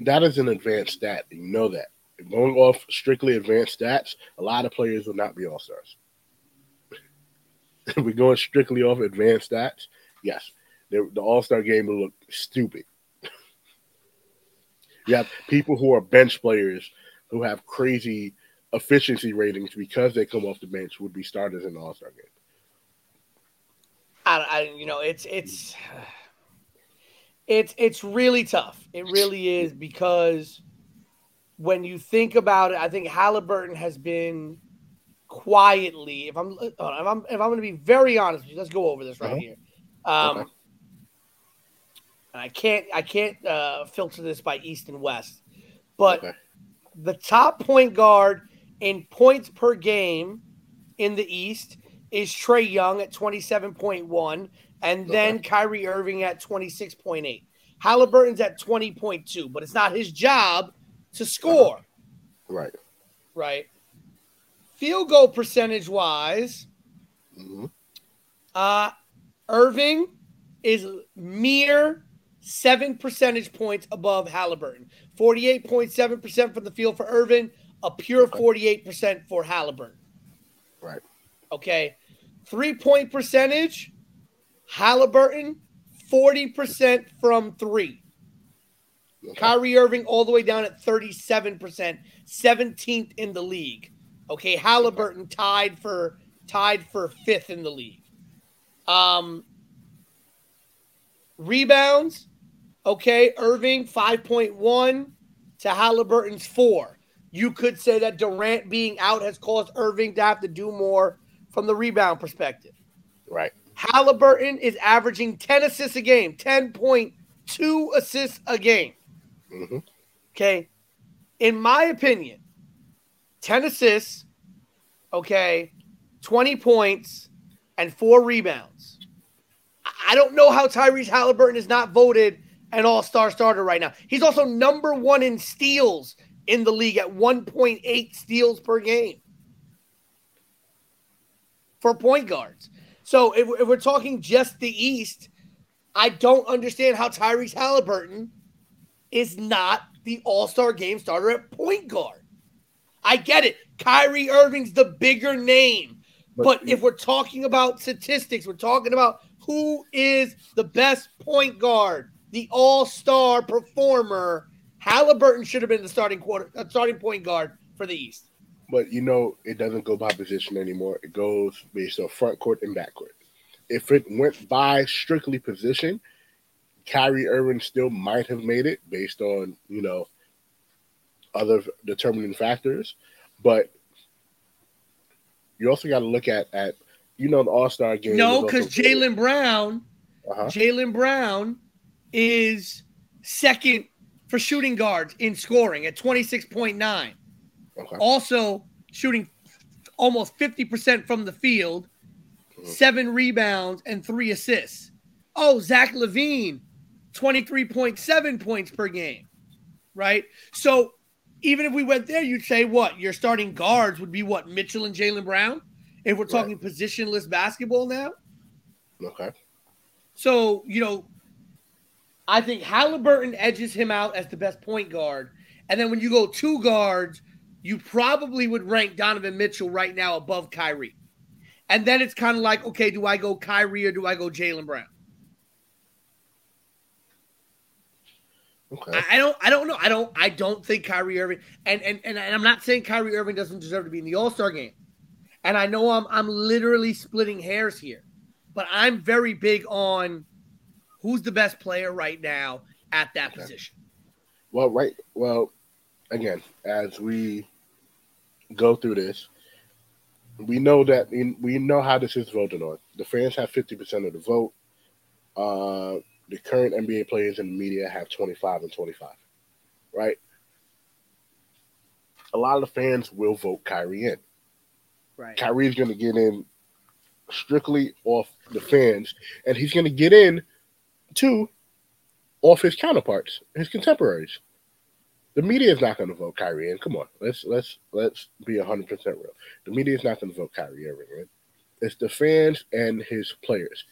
That is an advanced stat. You know that. Going off strictly advanced stats, a lot of players will not be all stars. If we're going strictly off advanced stats. Yes, the All Star game will look stupid. You have people who are bench players who have crazy efficiency ratings because they come off the bench would be starters in the All Star game. I, I, you know, it's it's it's it's really tough. It really is because when you think about it, I think Halliburton has been quietly. If I'm if I'm if I'm going to be very honest, let's go over this right uh-huh. here. Um, okay and I can't I can't uh, filter this by East and West, but okay. the top point guard in points per game in the East is Trae Young at twenty seven point one, and okay. then Kyrie Irving at twenty six point eight. Halliburton's at twenty point two, but it's not his job to score. Uh-huh. Right. Right. Field goal percentage wise, mm-hmm. uh, Irving is mere seven percentage points above Halliburton. 48.7% from the field for Irvin, a pure 48% for Halliburton. Right. Okay. Three point percentage, Halliburton, 40% from three. Okay. Kyrie Irving all the way down at 37%, 17th in the league. Okay, Halliburton tied for tied for fifth in the league. Um, rebounds, okay, Irving 5.1 to Halliburton's 4. You could say that Durant being out has caused Irving to have to do more from the rebound perspective. Right. Halliburton is averaging 10 assists a game, 10.2 assists a game. hmm Okay. In my opinion, 10 assists, okay, 20 points, and four rebounds. I don't know how Tyrese Halliburton is not voted an all star starter right now. He's also number one in steals in the league at 1.8 steals per game for point guards. So if, if we're talking just the East, I don't understand how Tyrese Halliburton is not the All Star game starter at point guard. I get it. Kyrie Irving's the bigger name. But, But- if we're talking about statistics, we're talking about who is the best point guard, the All Star performer. Halliburton should have been the starting quarter, uh, starting point guard for the East. But you know, it doesn't go by position anymore. It goes based on front court and back court. If it went by strictly position, Kyrie Irving still might have made it based on, you know, other determining factors. But you also got to look at at you know the All Star game. No, because Jaylen Brown, Uh-huh. Jaylen Brown is second for shooting guards in scoring at 26.9. Okay. Also shooting almost 50% from the field, mm-hmm. seven rebounds and three assists. Oh, Zach LaVine, 23.7 points per game. Right? So even if we went there, you'd say what? Your starting guards would be what? Mitchell and Jaylen Brown? If we're talking positionless basketball now? Okay. So, you know, I think Halliburton edges him out as the best point guard. And then when you go two guards, you probably would rank Donovan Mitchell right now above Kyrie. And then it's kind of like, okay, do I go Kyrie or do I go Jaylen Brown? Okay. I, I don't I don't know. I don't I don't think Kyrie Irving and, and and and I'm not saying Kyrie Irving doesn't deserve to be in the All-Star game. And I know I'm I'm literally splitting hairs here. But I'm very big on who's the best player right now at that Okay. position. Well, right. Well, again, as we go through this, we know that we know how this is voted on. The fans have fifty percent of the vote. Uh, the current NBA players in the media have twenty five and twenty five. Right. A lot of the fans will vote Kyrie in. Right. Kyrie's going to get in strictly off the fans, and he's going to get in too off his counterparts, his contemporaries. The media is not going to vote Kyrie in. Come on, let's let's let's be hundred percent real. The media is not going to vote Kyrie Irving in. It's the fans and his players.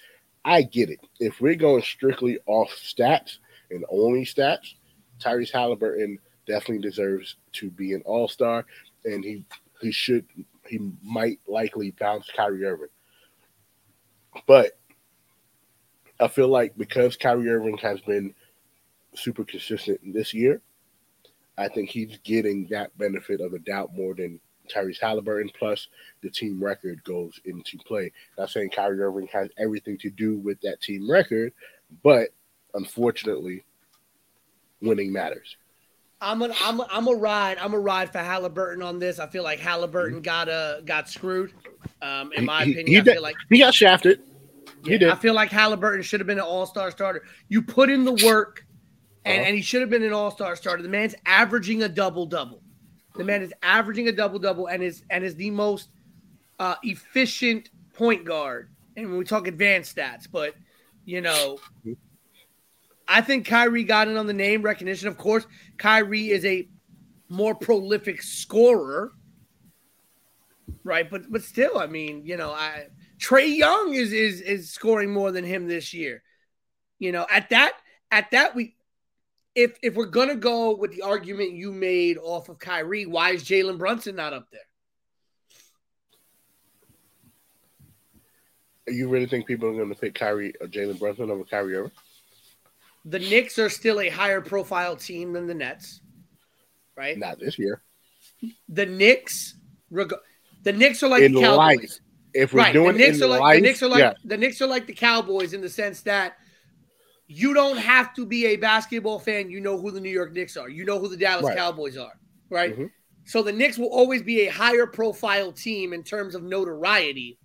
I get it. If we're going strictly off stats and only stats, Tyrese Halliburton definitely deserves to be an All Star, and he he should he might likely bounce Kyrie Irving. But I feel like because Kyrie Irving has been super consistent this year, I think he's getting that benefit of the doubt more than Tyrese Halliburton. Plus, the team record goes into play. Not saying Kyrie Irving has everything to do with that team record, but unfortunately, winning matters. I'm a I'm a, I'm a ride. I'm a ride for Halliburton on this. I feel like Halliburton got uh got screwed. Um, in my He- opinion, he I did- feel like He got shafted. He did. I feel like Halliburton should have been an all star starter. You put in the work, and, Uh-huh. and he should have been an all star starter. The man's averaging a double double. The man is averaging a double double and is and is the most uh, efficient point guard. And when we talk advanced stats, but you know, I think Kyrie got in on the name recognition. Of course, Kyrie is a more prolific scorer, right? But but still, I mean, you know, I Trae Young is is is scoring more than him this year. You know, at that at that we if if we're gonna go with the argument you made off of Kyrie, why is Jalen Brunson not up there? You really think people are going to pick Kyrie or Jalen Brunson over Kyrie Irving? The Knicks are still a higher profile team than the Nets, right? Not this year. The Knicks, reg- the Knicks are like In the Cowboys. life. If we're right. doing the Knicks it are like life, the Knicks are like yeah, the Knicks are like the Cowboys in the sense that you don't have to be a basketball fan. You know who the New York Knicks are. You know who the Dallas Right. Cowboys are. Right. Mhm. So the Knicks will always be a higher profile team in terms of notoriety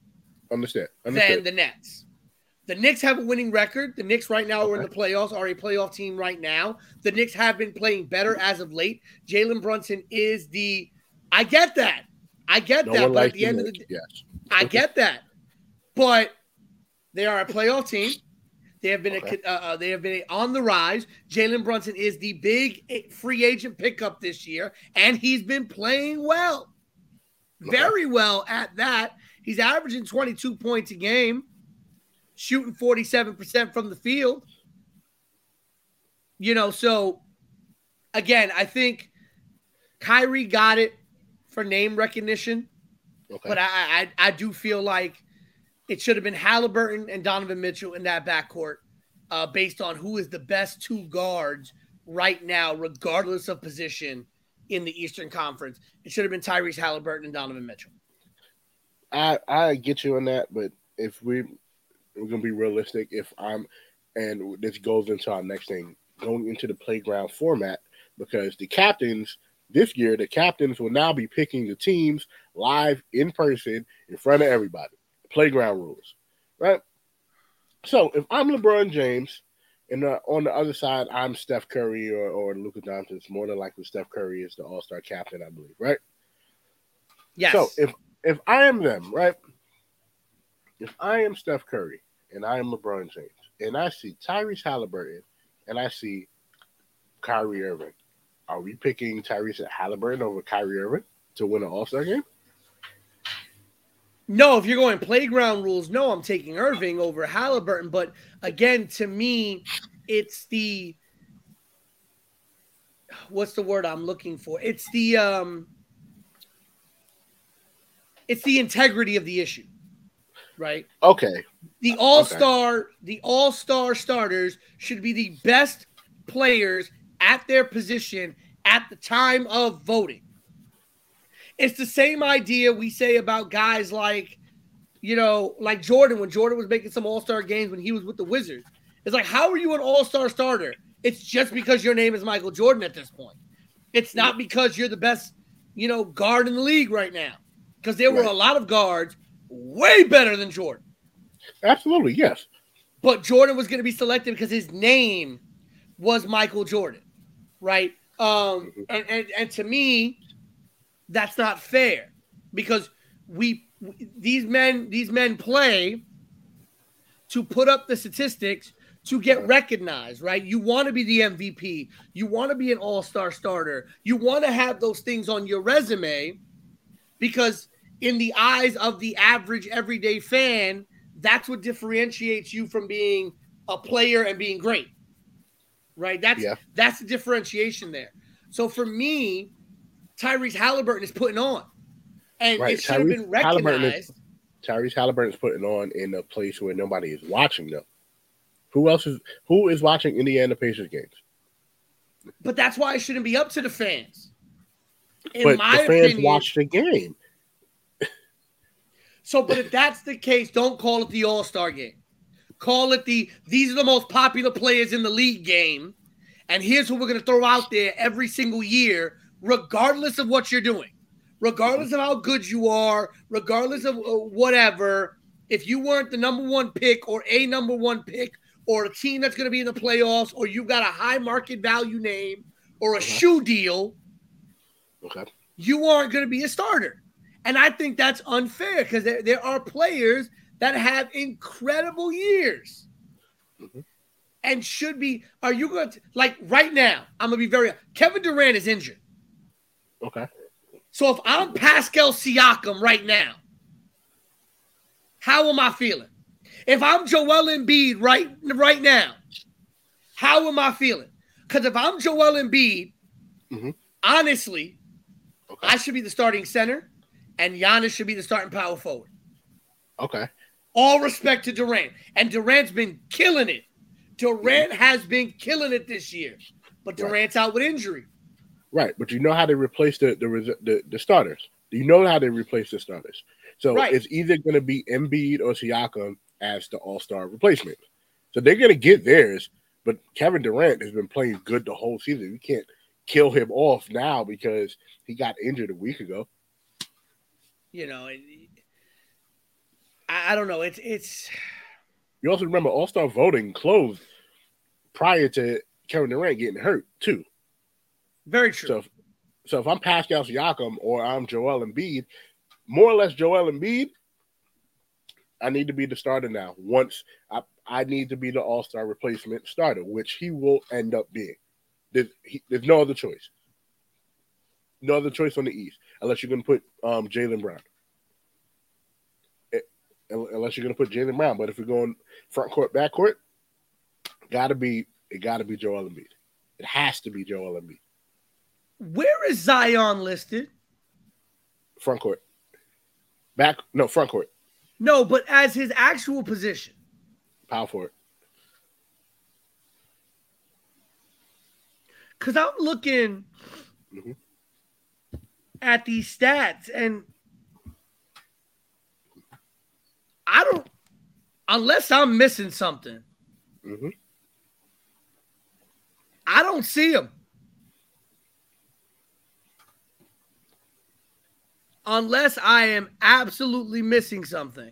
understand. than Understand. the Nets. The Knicks have a winning record. The Knicks right now are in the playoffs, are a playoff team right now. The Knicks have been playing better as of late. Jalen Brunson is the I get that. I get no that. But at the end of the day, yes. I get that, but they are a playoff team. They have been Okay. a, uh, uh, they have been on the rise. Jalen Brunson is the big eh, free agent pickup this year, and he's been playing well, Okay. very well at that. He's averaging 22 points a game, shooting 47% from the field. You know, so again, I think Kyrie got it for name recognition. Okay. But I, I I do feel like it should have been Halliburton and Donovan Mitchell in that backcourt, uh, based on who is the best two guards right now, regardless of position in the Eastern Conference. It should have been Tyrese Halliburton and Donovan Mitchell. I I get you on that, but if we we're gonna be realistic, if I'm and this goes into our next thing, going into the playground format, because the captains this year, the captains will now be picking the teams live in person in front of everybody. Playground rules, right? So if I'm LeBron James, and uh, on the other side I'm Steph Curry or, or Luka Doncic, it's more than likely Steph Curry is the All Star captain, I believe, right? Yes. So if if I am them, right? If I am Steph Curry and I am LeBron James, and I see Tyrese Halliburton and I see Kyrie Irving, are we picking Tyrese Halliburton over Kyrie Irving to win an All Star game? No, if you're going playground rules, no, I'm taking Irving over Halliburton. But again, to me, it's the what's the word I'm looking for? It's the um it's the integrity of the issue. Right? Okay, The all-star, the all-star starters should be the best players at their position at the time of voting. It's the same idea we say about guys like, you know, like Jordan when Jordan was making some all-star games when he was with the Wizards. It's like, how are you an all-star starter? It's just because your name is Michael Jordan at this point. It's not because you're the best, you know, guard in the league right now. Because there were Right. a lot of guards way better than Jordan. absolutely, yes. But Jordan was going to be selected because his name was Michael Jordan, right? Um, and, and and to me, that's not fair because we these men these men play to put up the statistics to get recognized, right? You want to be the MVP, you want to be an all-star starter, you want to have those things on your resume because in the eyes of the average everyday fan, that's what differentiates you from being a player and being great. Right? That's Yeah. that's the differentiation there. So for me, Tyrese Halliburton is putting on. And Right, it should have been recognized. Tyrese Halliburton is-. Tyrese Halliburton's putting on in a place where nobody is watching them. Who else is who is watching Indiana Pacers games? But that's why it shouldn't be up to the fans. In but my the fans opinion, watch the game. So, but if that's the case, don't call it the All Star game. Call it the these are the most popular players in the league game, and here's who we're going to throw out there every single year, regardless of what you're doing, regardless of how good you are, regardless of uh, whatever. If you weren't the number one pick or a number one pick or a team that's going to be in the playoffs or you've got a high market value name or a Okay. shoe deal, Okay. you aren't going to be a starter. And I think that's unfair because there, there are players that have incredible years Mhm. and should be. Are you going to, like right now? I'm going to be very. Kevin Durant is injured. Okay. So if I'm Pascal Siakam right now, how am I feeling? If I'm Joel Embiid right, right now, how am I feeling? Because if I'm Joel Embiid, Mhm. honestly, Okay. I should be the starting center, and Giannis should be the starting power forward. Okay. All respect to Durant, and Durant's been killing it. Durant has been killing it this year, but Right. Durant's out with injury. Right, but you know how they replace the the the, the starters. You know how they replace the starters. So Right. it's either going to be Embiid or Siakam as the All Star replacement. So they're going to get theirs. But Kevin Durant has been playing good the whole season. You can't kill him off now because he got injured a week ago. You know, I, I don't know. It's it's You also remember All Star voting closed prior to Kevin Durant getting hurt too. Very true. So, if, so if I'm Pascal Siakam or I'm Joel Embiid, more or less Joel Embiid, I need to be the starter now. Once I, I need to be the All Star replacement starter, which he will end up being. There's, he, there's no other choice. No other choice on the East, unless you're going to put um, Jaylen Brown. Eh, Unless you're going to put Jaylen Brown, but if you're going front court, back court, gotta be it. Got to be Joel Embiid. It has to be Joel Embiid. Where is Zion listed? Front court. Back no front court. No, but as his actual position. Power forward. Because I'm looking Mhm. at these stats and I don't, unless I'm missing something, hmm I don't see him. Unless I am absolutely missing something.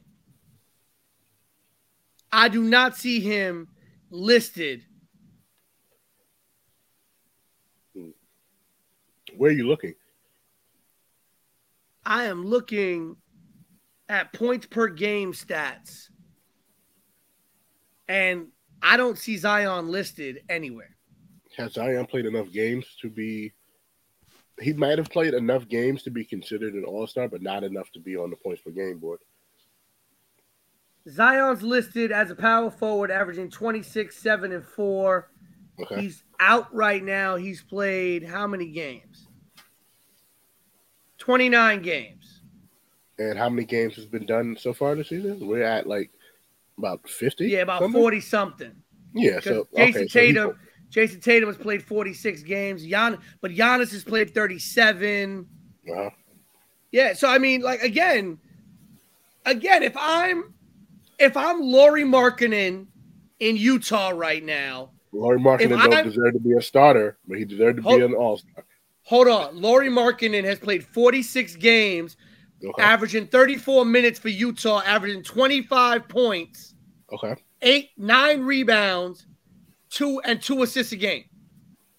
I do not see him listed. Where are you looking? I am looking at points per game stats. And I don't see Zion listed anywhere. Has Zion played enough games to be? He might have played enough games to be considered an All Star, but not enough to be on the points per game board. Zion's listed as a power forward, averaging 26, 7, and 4. Okay. He's out right now. He's played how many games? 29 games. and how many games has been done so far this season? We're at like about fifty. Yeah, about something? 40 something. Yeah. So Jayson okay, so Tatum, Jayson Tatum has played 46 games. Gian, but Giannis has played 37. uh-huh. Yeah, so I mean, like again, again, if I'm if I'm Lauri Markkanen in Utah right now, Lauri Markkanen don't I'm- deserve to be a starter, but he deserved to Hold- be an All Star. hold on, Lauri Markkanen has played 46 games, Okay. averaging 34 minutes for Utah, averaging 25 points, Okay. eight, nine rebounds, two and two assists a game.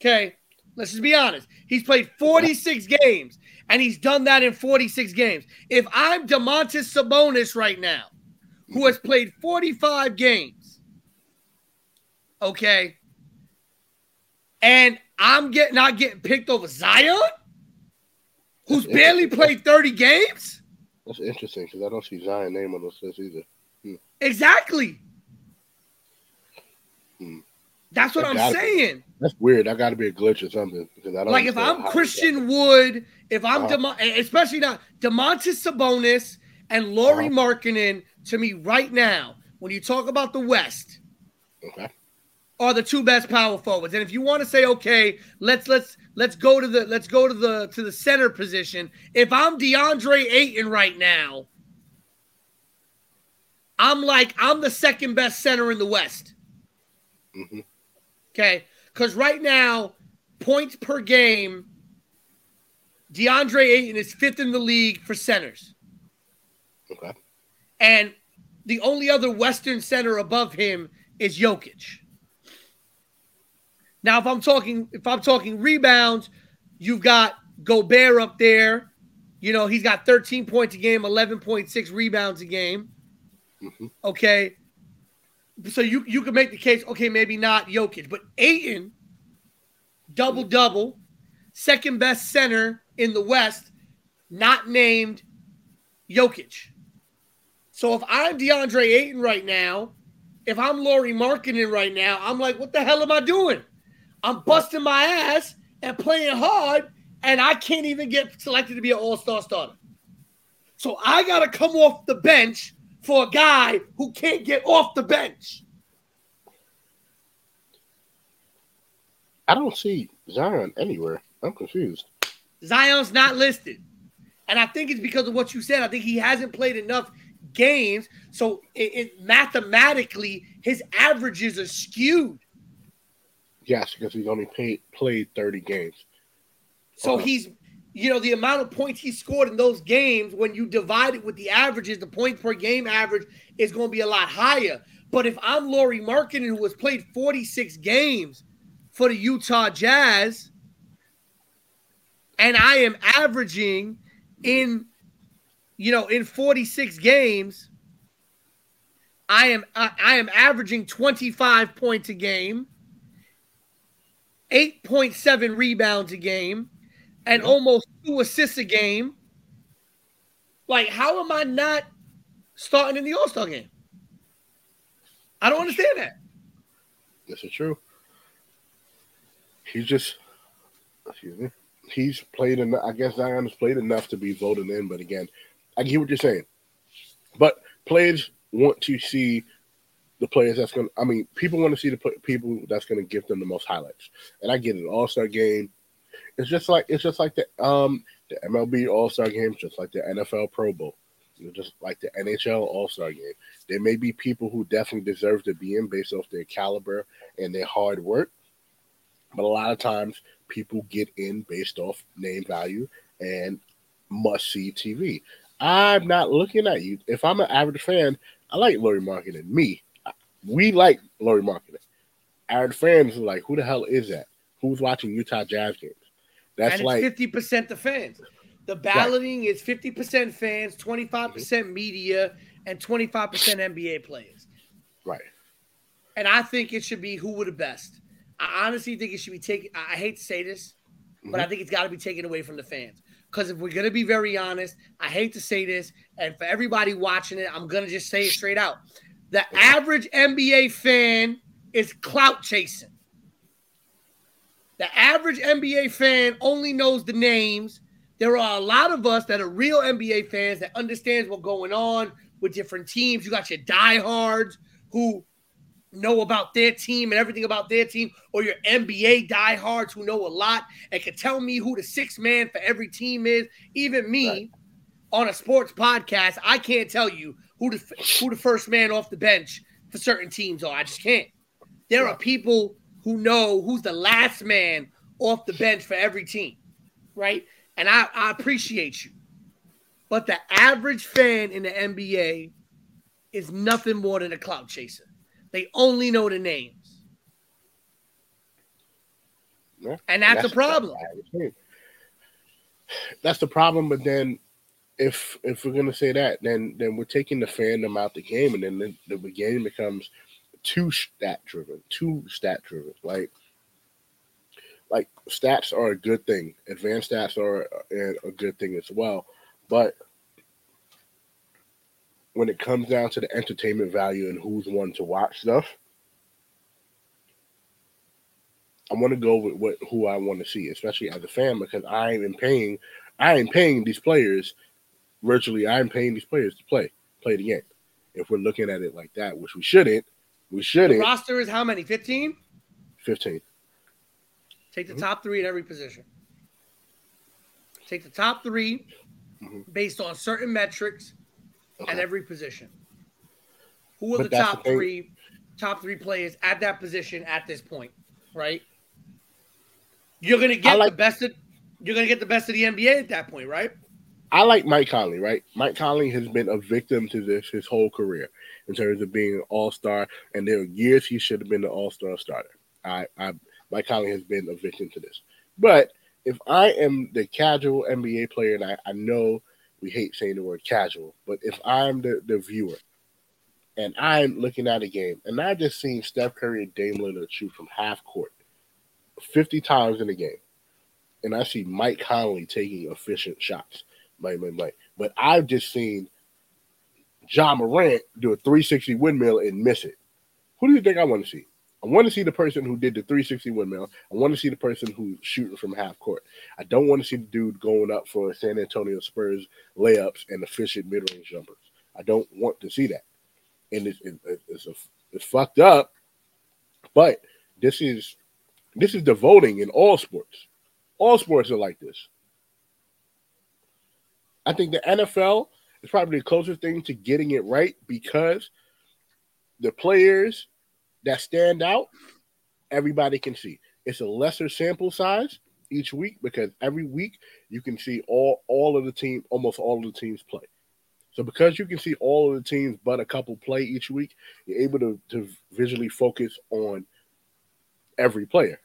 Okay, let's just be honest. He's played 46 games, and he's done that in 46 games. If I'm Domantas Sabonis right now, who has played 45 games, okay, and I'm get not getting picked over Zion, who's That's barely played 30 games. That's interesting because I don't see Zion name on those lists either. Hmm. Exactly. That's what I'm saying. That's weird. That got to be a glitch or something because I don't Like if I'm Christian Wood, if I'm Uh-huh. Especially not Domantas Sabonis and Lauri Uh-huh. Markkanen, to me right now, when you talk about the West, Okay. are the two best power forwards. And if you want to say, okay, let's let's let's go to the let's go to the to the center position. If I'm DeAndre Ayton right now, I'm like I'm the second best center in the West. hmm Okay. Because right now, points per game, DeAndre Ayton is fifth in the league for centers. Okay. And the only other Western center above him is Jokic. Now, if I'm talking, if I'm talking rebounds, you've got Gobert up there. You know, he's got 13 points a game, 11.6 rebounds a game. hmm Okay. So you you could make the case, okay, maybe not Jokic, but Ayton, double double, second best center in the West, not named Jokic. So if I'm DeAndre Ayton right now, if I'm Lauri Markkanen right now, I'm like, what the hell am I doing? I'm busting my ass and playing hard, and I can't even get selected to be an all-star starter. So I gotta come off the bench for a guy who can't get off the bench. I don't see Zion anywhere. I'm confused. Zion's not listed. And I think it's because of what you said. I think he hasn't played enough games. So it, it mathematically, his averages are skewed. Yes, because he's only paid, played 30 games. So he's, you know, the amount of points he scored in those games, when you divide it with the averages, the points per game average is going to be a lot higher. But if I'm Lauri Markkanen, who has played 46 games for the Utah Jazz, and I am averaging in, you know, in 46 games, I am I, I am averaging 25 points a game, 8.7 rebounds a game, and yep. almost two assists a game. Like, how am I not starting in the All Star game? I don't understand that. This is true. He's just, excuse me, he's played enough. I guess Zion's played enough to be voted in. But again, I get what you're saying. But players want to see the players that's going to, I mean, people want to see the people that's going to give them the most highlights. And I get it. All Star game. It's just like, it's just like the, um, the MLB All Star game, just like the NFL Pro Bowl just like the NHL All Star game. There may be people who definitely deserve to be in based off their caliber and their hard work, but a lot of times people get in based off name value and must see TV. I'm not looking at you. If I'm an average fan, I like Lauri Markkanen. Me, we like Lauri Markkanen. Average fans are like, who the hell is that? Who's watching Utah Jazz games? That's like fifty percent the fans. The balloting right. is 50% fans, 25% mm hmm media, and 25% NBA players. Right. And I think it should be who were the best. I honestly think it should be taken. I hate to say this, mm-hmm. but I mm-hmm. think it's got to be taken away from the fans. Because if we're going to be very honest, I hate to say this, and for everybody watching it, I'm going to just say it straight out. The average NBA fan is clout chasing. The average NBA fan only knows the names there are a lot of us that are real NBA fans that understands what's going on with different teams. You got your diehards who know about their team and everything about their team, or your NBA diehards who know a lot and can tell me who the sixth man for every team is. Even me right. on a sports podcast, I can't tell you who the who the first man off the bench for certain teams are. I just can't. There are people who know who's the last man off the bench for every team, right? and I, I appreciate you. But the average fan in the NBA is nothing more than a clout chaser. They only know the names. Yeah, and that's, that's a problem. That's the problem. But then, if if we're gonna say that, then then we're taking the fandom out the game, and then the, the game becomes too stat driven, too stat driven. Like like stats are a good thing. Advanced stats are a, a good thing as well. But when it comes down to the entertainment value and who's one to watch stuff, I want to go with what who I want to see, especially as a fan, because I am paying, I am paying these players virtually. I'm paying these players to play, play the game. If we're looking at it like that, which we shouldn't, we shouldn't. The roster is how many? Fifteen. Fifteen. Take the mm-hmm. top three at every position. Take the top 3 mm-hmm. based on certain metrics okay. at every position. Who are but the top the three top three players at that position at this point? Right? You're gonna get like, the best of you're gonna get the best of the NBA at that point, right? I like Mike Conley, right? Mike Conley has been a victim to this his whole career in terms of being an all star, and there are years he should have been an all star starter. I, I Mike Conley has been a victim to this. But if I am the casual NBA player, and I, I know we hate saying the word casual, but if I'm the, the viewer and I'm looking at a game and I just seen Steph Curry and Dame Lillard shoot from half court 50 times in a game, and I see Mike Conley taking efficient shots, Mike, Mike, Mike. but I've just seen Ja Morant do a 360 windmill and miss it. Who do you think I want to see? I want to see the person who did the 360 windmill. I want to see the person who's shooting from half court. I don't want to see the dude going up for San Antonio Spurs layups and efficient mid range jumpers. I don't want to see that. And it's, it's, a, it's fucked up, but this is this is the voting in all sports. All sports are like this. I think the NFL is probably the closest thing to getting it right because the players that stand out, everybody can see. It's a lesser sample size each week because every week you can see all all of the team, almost all of the teams play. So because you can see all of the teams but a couple play each week, you're able to, to visually focus on every player.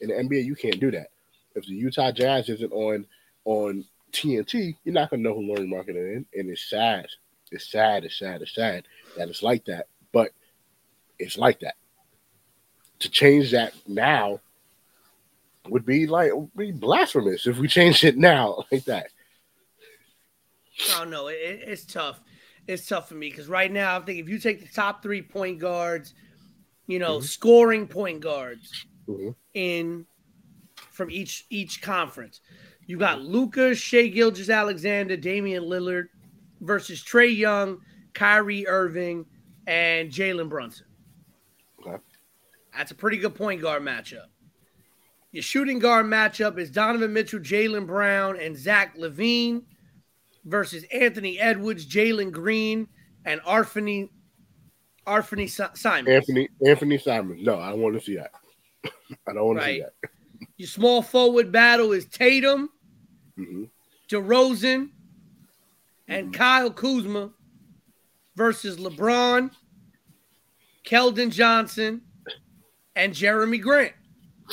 In the NBA, you can't do that. If the Utah Jazz isn't on on TNT, you're not gonna know who Lauri Markkanen is, and it's sad. It's sad. It's sad. It's sad that it's like that. But it's like that. To change that now would be like would be blasphemous if we changed it now like that. I don't know. It, it's tough. It's tough for me because right now I think if you take the top three point guards, you know, Mhm. scoring point guards Mhm. in from each each conference, you got Luka, Shai Gilgeous, Alexander, Damian Lillard versus Trae Young, Kyrie Irving, and Jalen Brunson. Okay. That's a pretty good point guard matchup. Your shooting guard matchup is Donovan Mitchell, Jaylen Brown, and Zach LaVine versus Anthony Edwards, Jalen Green, and Anfernee Anfernee Si- Simon. Anthony Anthony Simon. No, I don't want to see that. I don't want to see that. Your small forward battle is Tatum, hmm DeRozan, and Kyle Kuzma versus LeBron, Keldon Johnson, and Jerami Grant.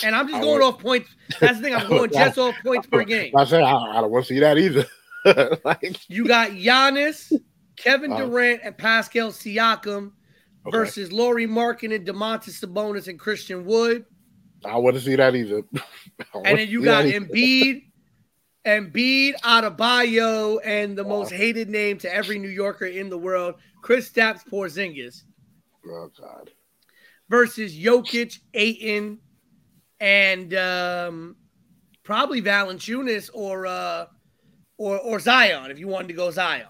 And I'm just I going off points. That's the thing. I'm going just off points per game. I say I, I don't want to see that either. like, You got Giannis, Kevin Uh, Durant, and Pascal Siakam okay. versus Lauri Markkanen and Domantas Sabonis and Christian Wood. I want to see that either. And then you got. Embiid, Embiid, Adebayo, and the most hated name to every New Yorker in the world, Kristaps Porzingis Oh God. versus Jokic, Ayton, and um, probably Valanciunas or uh, or or Zion if you wanted to go Zion,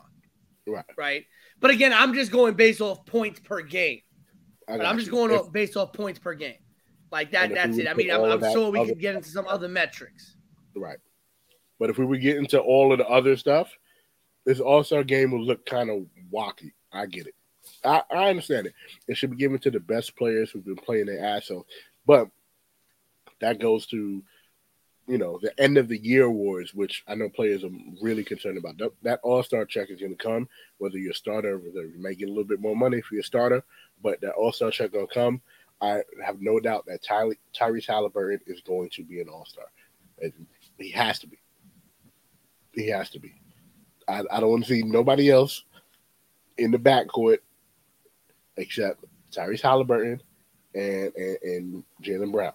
Right. right? But again, I'm just going based off points per game. I But got I'm just going If- off based off points per game. Like that. And if we That's it. I mean, I'm, I'm sure we could get into some other metrics. Right. But if we would get into all of the other stuff, this All Star game would look kind of wacky. I get it. I, I understand it. It should be given to the best players who've been playing their ass off. But that goes to, you know, the end of the year awards, which I know players are really concerned about. That, that All Star check is going to come, whether you're a starter, whether you may get a little bit more money for your starter, but that All Star check going to come. I have no doubt that Ty- Tyrese Halliburton is going to be an All Star. He has to be. He has to be. I, I don't want to see nobody else in the backcourt except Tyrese Halliburton and and, and Jaylen Brown.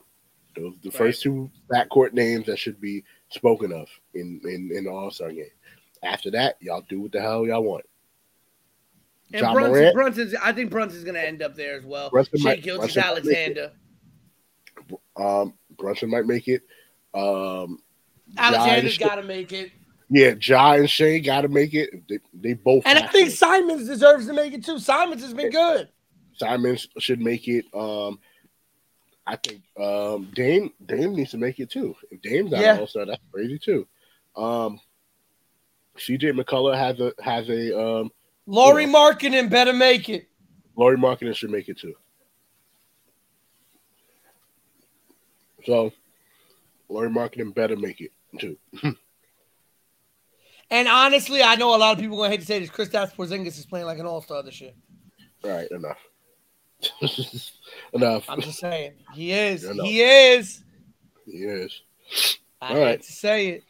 Those the first two backcourt names that should be spoken of in in, in the All Star game. After that, y'all do what the hell y'all want. And Ja Brunson, Morant? Brunson's, I think Brunson's going to end up there as well. Brunson Shai might- Gilgeous Brunson might make it. Alexander. Um, Brunson might make it. Um, Ja and Alexander's Shai- got to make it. Yeah, Ja and Shai got to make it. They, they both. And I think to. Simons deserves to make it too. Simons has been good. Simons should make it. Um, I think um, Dame Dame needs to make it too. If Dame's not Yeah. an All Star, that's crazy too. Um, CJ McCullough has a has a um, Lauri Yeah. Markkanen better make it. Lauri Markkanen should make it too. So, Lauri Markkanen better make it too. And honestly, I know a lot of people going to hate to say this. Kristaps Porzingis is playing like an all star this year. Right, enough. enough. I'm just saying. He is. He is. He is. I All hate right. to say it.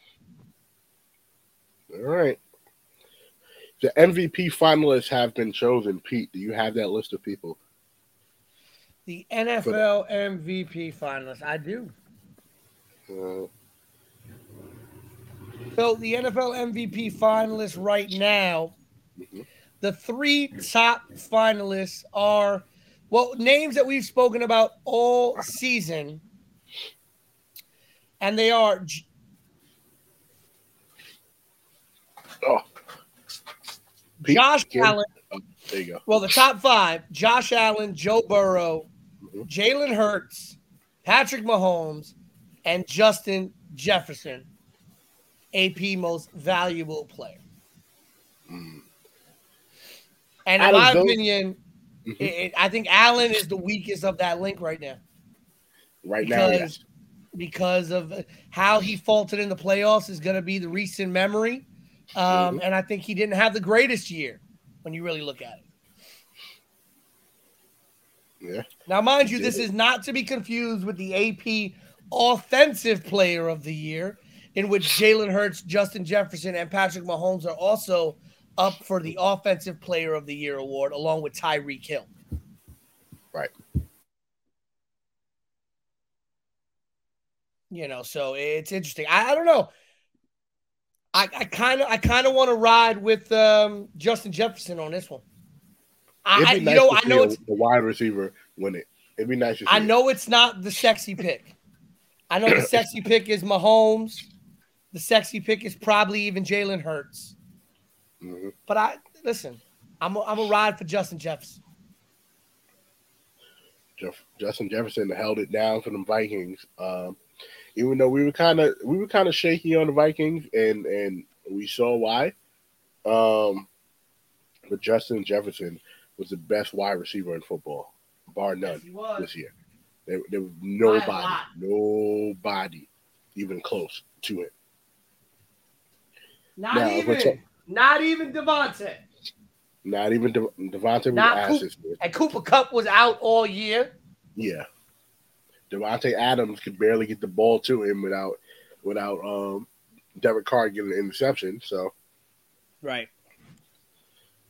All right. The MVP finalists have been chosen. Pete, do you have that list of people? The NFL MVP finalists. I do. Uh, So the NFL MVP finalists right now, the three top finalists are well names that we've spoken about all season, and they are oh. Pete, Josh Kim? Allen. There you go. Well, the top five: Josh Allen, Joe Burrow, Mhm. Jalen Hurts, Patrick Mahomes, and Justin Jefferson, AP most valuable player. Mm. And in my those- opinion, Mhm. it, I think Allen is the weakest of that link right now right now, because yes. because of how he faltered in the playoffs is going to be the recent memory. Um, Mhm. And I think he didn't have the greatest year when you really look at it. Yeah. Now, mind you, this is not to be confused with the AP Offensive Player of the Year, in which Jalen Hurts, Justin Jefferson, and Patrick Mahomes are also up for the Offensive Player of the Year award, along with Tyreek Hill. Right. You know, so it's interesting. I, I don't know. I kind of, I kind of want to ride with um, Justin Jefferson on this one. I, be you know, I know it's a wide receiver win it. It'd be nice to see. I it. know it's not the sexy pick. I know the sexy pick is Mahomes. The sexy pick is probably even Jalen Hurts. Mhm. But I listen. I'm a, I'm a ride for Justin Jefferson. Jeff, Justin Jefferson held it down for the Vikings. Um, even though we were kind of we were kind of shaky on the Vikings, and and we saw why. Um, but Justin Jefferson was the best wide receiver in football, bar none, he was. this year. There, there was nobody, nobody even close to it. Not Now, even, ta- not even Davante. Not even De- Davante was Not ass Coop- this. And Cooper Kupp was out all year. Yeah. Davante Adams could barely get the ball to him without without um Derek Carr getting an interception. So Right.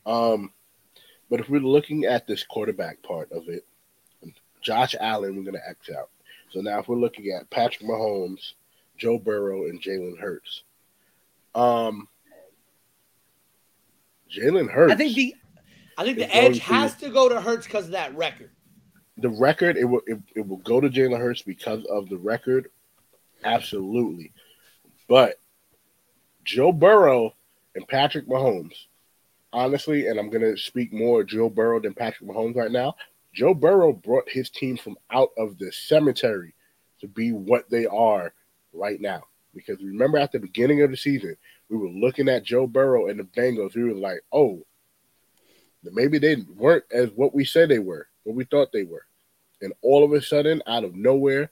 um but if we're looking at this quarterback part of it, Josh Allen we're gonna X out. So now if we're looking at Patrick Mahomes, Joe Burrow, and Jalen Hurts. Um Jalen Hurts I think the I think the edge to- has to go to Hurts because of that record. the record it will it, it will go to Jalen Hurts because of the record, absolutely. But Joe Burrow and Patrick Mahomes, honestly, and I'm gonna speak more Joe Burrow than Patrick Mahomes right now. Joe Burrow brought his team from out of the cemetery to be what they are right now. Because remember at the beginning of the season, we were looking at Joe Burrow and the Bengals. We were like, oh, maybe they weren't as what we said they were, what we thought they were. And all of a sudden, out of nowhere,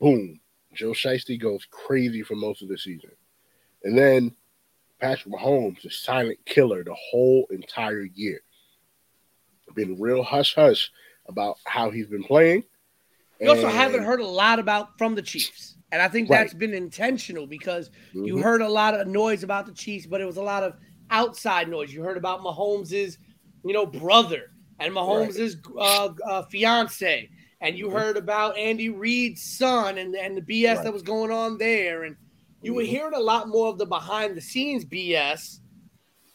boom, Joe Shiesty goes crazy for most of the season. And then Patrick Mahomes, the silent killer the whole entire year. Been real hush hush about how he's been playing. You also haven't heard a lot about from the Chiefs. And I think Right. that's been intentional because you Mhm. heard a lot of noise about the Chiefs, but it was a lot of outside noise. You heard about Mahomes's, you know, brother and Mahomes's uh, uh, fiance, and you Mhm. heard about Andy Reid's son and and the BS Right. that was going on there, and you were Mhm. hearing a lot more of the behind the scenes BS.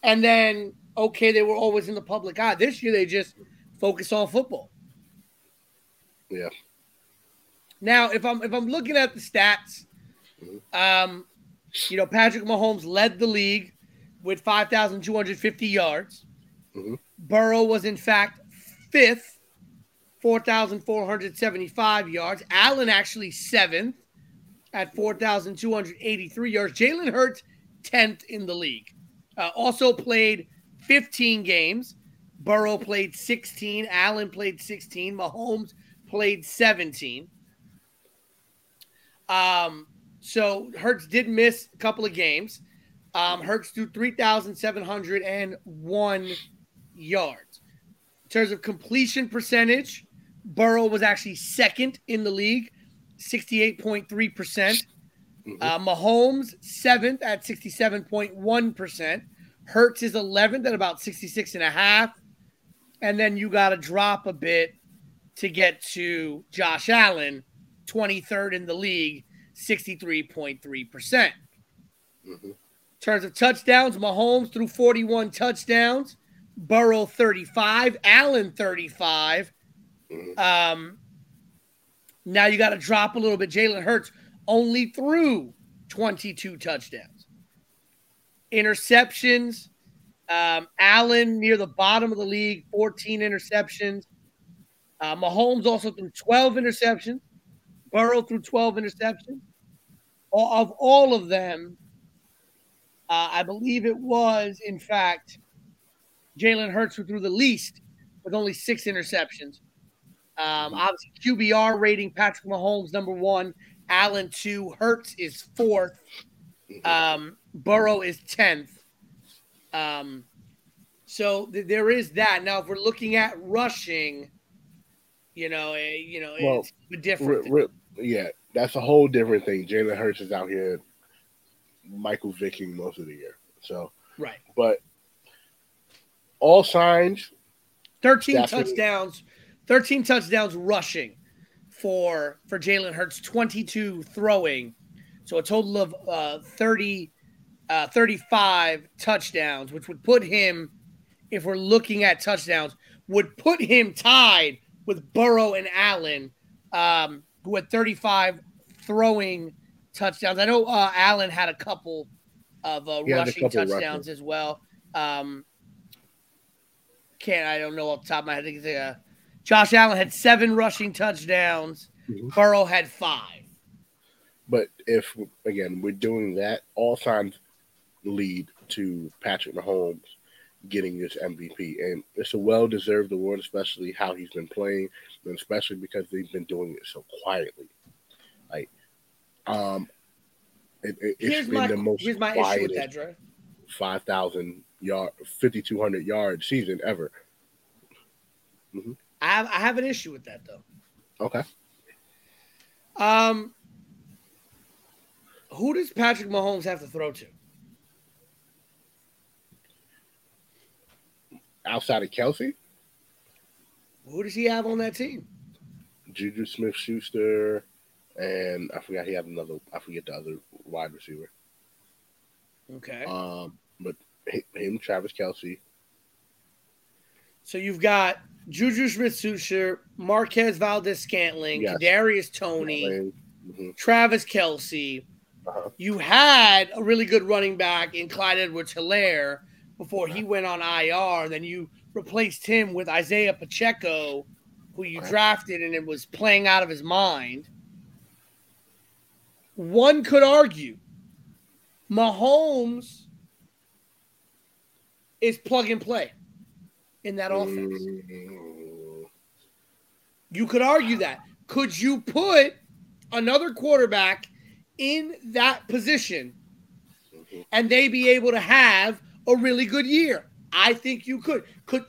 And then, okay, they were always in the public eye. This year, they just focus on football. Yeah. Now, if I'm if I'm looking at the stats, um, you know, Patrick Mahomes led the league with 5,250 yards. Mhm. Burrow was in fact fifth, 4,475 yards. Allen actually seventh at 4,283 yards. Jalen Hurts 10th in the league. Uh, also played 15 games. Burrow played 16. Allen played 16. Mahomes played 17. Um, so Hurts did miss a couple of games. Um, Hurts threw 3,701 yards. In terms of completion percentage, Burrow was actually second in the league, 68.3%. Mhm. Uh, Mahomes, seventh at 67.1%. Hurts is 11th at about 66.5. And then you got to drop a bit to get to Josh Allen, 23rd in the league, 63.3%. Mhm. In terms of touchdowns, Mahomes threw 41 touchdowns, Burrow 35, Allen 35. Mhm. Um, now you got to drop a little bit. Jalen Hurts only threw 22 touchdowns. Interceptions, um, Allen near the bottom of the league, 14 interceptions. Uh, Mahomes also threw 12 interceptions. Burrow threw 12 interceptions. of all of them, uh, I believe it was, in fact, Jalen Hurts who threw the least with only six interceptions. Um, obviously, QBR rating Patrick Mahomes number one, Allen two, Hurts is fourth, um, Burrow is tenth. Um, so th- there is that. Now, if we're looking at rushing, you know, eh, you know, Well, it's different. Re- re- yeah, that's a whole different thing. Jalen Hurts is out here, Michael Vicking most of the year. So, right. but all signs 13 Definitely. touchdowns, 13 touchdowns rushing for for Jalen Hurts, 22 throwing. So a total of uh, 30 uh, 35 touchdowns, which would put him if we're looking at touchdowns, would put him tied with Burrow and Allen, um, who had 35 throwing touchdowns. I know uh, Allen had a couple of uh, He had a rushing couple touchdowns as well. Um, can't I don't know off the top of my head. I think uh, Josh Allen had seven rushing touchdowns. Mhm. Burrow had five. But if again we're doing that, all signs lead to Patrick Mahomes getting this MVP, and it's a well-deserved award, especially how he's been playing, and especially because they've been doing it so quietly. Like, um, it, it, Here's been my the most here's my issue with that, Dre. five thousand yard, fifty two hundred yard season ever. I have I have an issue with that though. Okay, Um, who does Patrick Mahomes have to throw to? Outside of Kelce, Who does he have on that team? Juju Smith Schuster, and I forgot he had another. I forget the other wide receiver. Okay, Um, but him, Travis Kelce, so you've got Juju Smith-Schuster, Marquez Valdes-Scantling, Yes. Kadarius Toney, hmm Travis Kelce. Uh-huh. You had a really good running back in Clyde Edwards-Hilaire before he went on IR. Then you replaced him with Isaiah Pacheco, who you drafted and it was playing out of his mind. One could argue Mahomes is plug and play in that offense. You could argue that. Could you put another quarterback in that position mm-hmm. and they be able to have a really good year? I think you could. Could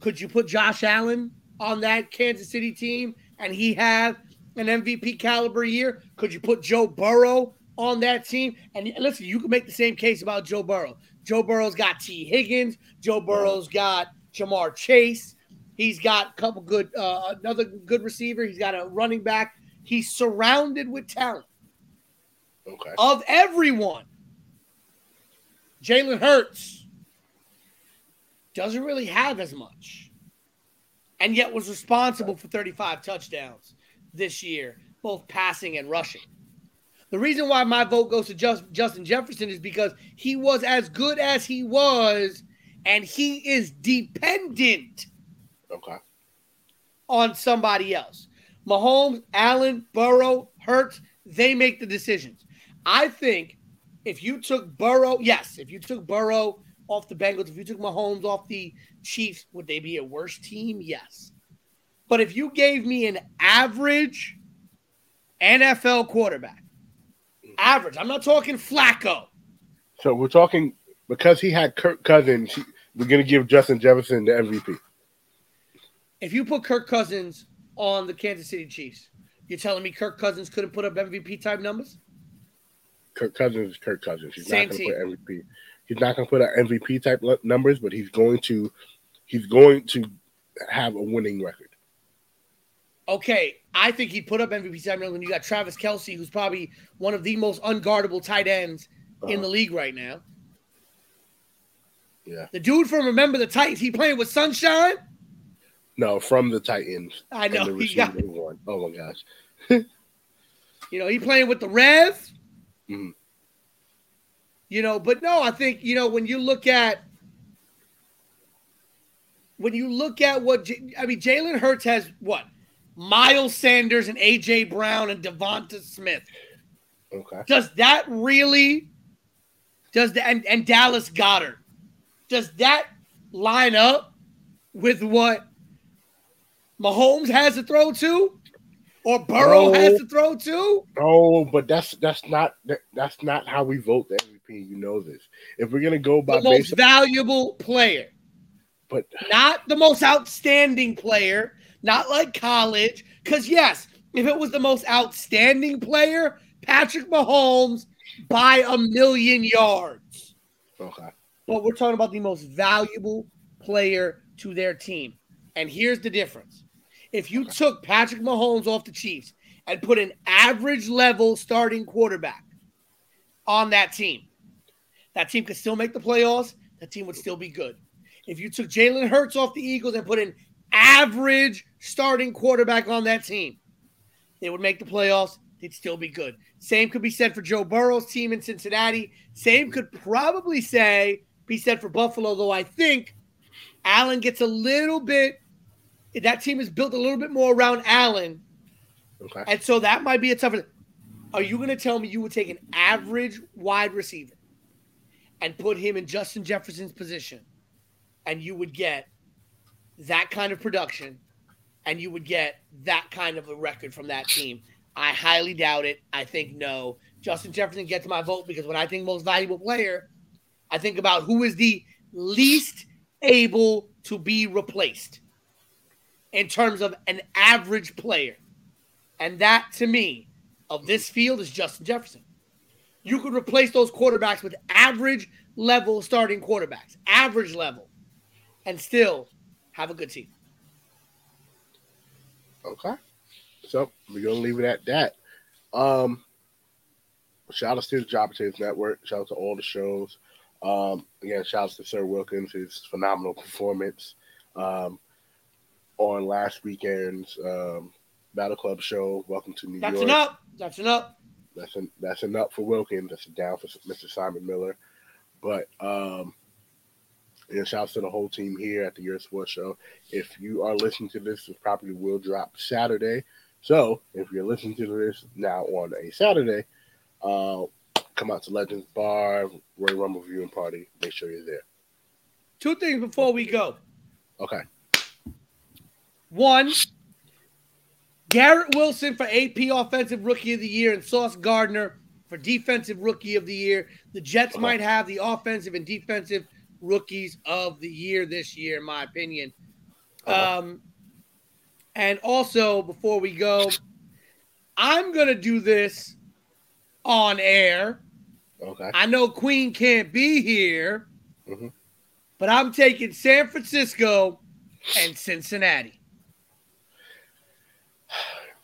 could you put Josh Allen on that Kansas City team and he have an MVP caliber year? Could you put Joe Burrow on that team? And listen, you can make the same case about Joe Burrow. Joe Burrow's got Tee Higgins. Joe Burrow's got Ja'Marr Chase. He's got a couple good, uh, another good receiver. He's got a running back. He's surrounded with talent okay. of everyone. Jalen Hurts doesn't really have as much, and yet was responsible for 35 touchdowns this year, both passing and rushing. The reason why my vote goes to just, Justin Jefferson is because he was as good as he was, and he is dependent Okay. on somebody else. Mahomes, Allen, Burrow, Hurts, they make the decisions. I think if you took Burrow, yes, if you took Burrow off the Bengals, if you took Mahomes off the Chiefs, would they be a worse team? Yes. But if you gave me an average NFL quarterback, average, I'm not talking Flacco. So we're talking because he had Kirk Cousins. We're gonna give Justin Jefferson the MVP. If you put Kirk Cousins on the Kansas City Chiefs, you're telling me Kirk Cousins couldn't put up MVP type numbers? Kirk Cousins is Kirk Cousins. He's Same not gonna put MVP. He's not gonna put out MVP type numbers, but he's going to. He's going to have a winning record. Okay, I think he put up MVP type numbers when you got Travis Kelce, who's probably one of the most unguardable tight ends in Uh-huh. the league right now. Yeah. The dude from Remember the Titans, he playing with Sunshine. No, from the Titans. I know he got, one. Oh my gosh. you know, he playing with the Rev. Mhm. You know, but no, I think you know when you look at when you look at what J- I mean, Jalen Hurts has what Miles Sanders and AJ Brown and DeVonta Smith. Okay. Does that really? Does the and, and Dallas Goedert? Does that line up with what Mahomes has to throw to, or Burrow No. has to throw to? No, but that's that's not that, that's not how we vote. You know this. If we're gonna go by The most valuable player, but not the most outstanding player, not like college. Because yes, if it was the most outstanding player, Patrick Mahomes by a million yards. okay, but we're talking about the most valuable player to their team. And here's the difference. If you took Patrick Mahomes off the Chiefs and put an average level starting quarterback on that team, that team could still make the playoffs. That team would still be good. If you took Jalen Hurts off the Eagles and put an average starting quarterback on that team, they would make the playoffs. They'd still be good. Same could be said for Joe Burrow's team in Cincinnati. Same could probably say be said for Buffalo, though I think Allen gets a little bit. That team is built a little bit more around Allen, okay. and so that might be a tougher. Are you going to tell me you would take an average wide receiver and put him in Justin Jefferson's position, and you would get that kind of production, and you would get that kind of a record from that team? I highly doubt it. I think no. Justin Jefferson gets my vote because when I think most valuable player, I think about who is the least able to be replaced in terms of an average player. And that to me of this field is Justin Jefferson. You could replace those quarterbacks with average level starting quarterbacks, average level, and still have a good team. Okay. So we're gonna leave it at that. Um shout out to the Job Opportunities Network. Shout out to all the shows. Um again, shout out to Sir Wilkins, his phenomenal performance um on last weekend's um Battle Club show. Welcome to New That's York. enough. That's enough. That's an, that's enough for Wilkins. That's a down for Mr. Simon Miller. But um and shouts to the whole team here at the Year Sports Show. If you are listening to this, this property will drop Saturday. So if you're listening to this now on a Saturday, uh, come out to Legends Bar, Royal Rumble Viewing Party. Make sure you're there. Two things before we go. Okay. One, Garrett Wilson for AP Offensive Rookie of the Year and Sauce Gardner for Defensive Rookie of the Year. The Jets Uh-huh. might have the offensive and defensive rookies of the year this year, in my opinion. Uh-huh. Um, and also, before we go, I'm going to do this on air. Okay. I know Queen can't be here, Mhm. but I'm taking San Francisco and Cincinnati.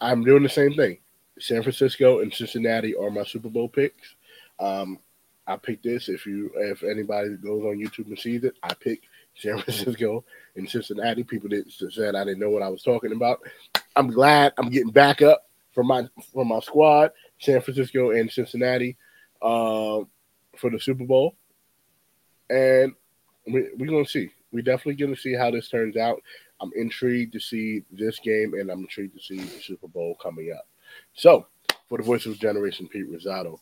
I'm doing the same thing. San Francisco and Cincinnati are my Super Bowl picks. Um, I picked this. If you, if anybody goes on YouTube and sees it, I picked San Francisco and Cincinnati. People that said I didn't know what I was talking about. I'm glad I'm getting back up for my for my squad, San Francisco and Cincinnati, um, for the Super Bowl, and we, we're gonna see. We're definitely gonna see how this turns out. I'm intrigued to see this game, and I'm intrigued to see the Super Bowl coming up. So, for the voice of Generation Pete Rosado,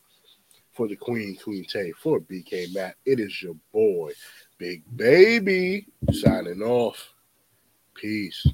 for the Queen, Queen Tay, for BK Matt, it is your boy, Big Baby, signing off. Peace.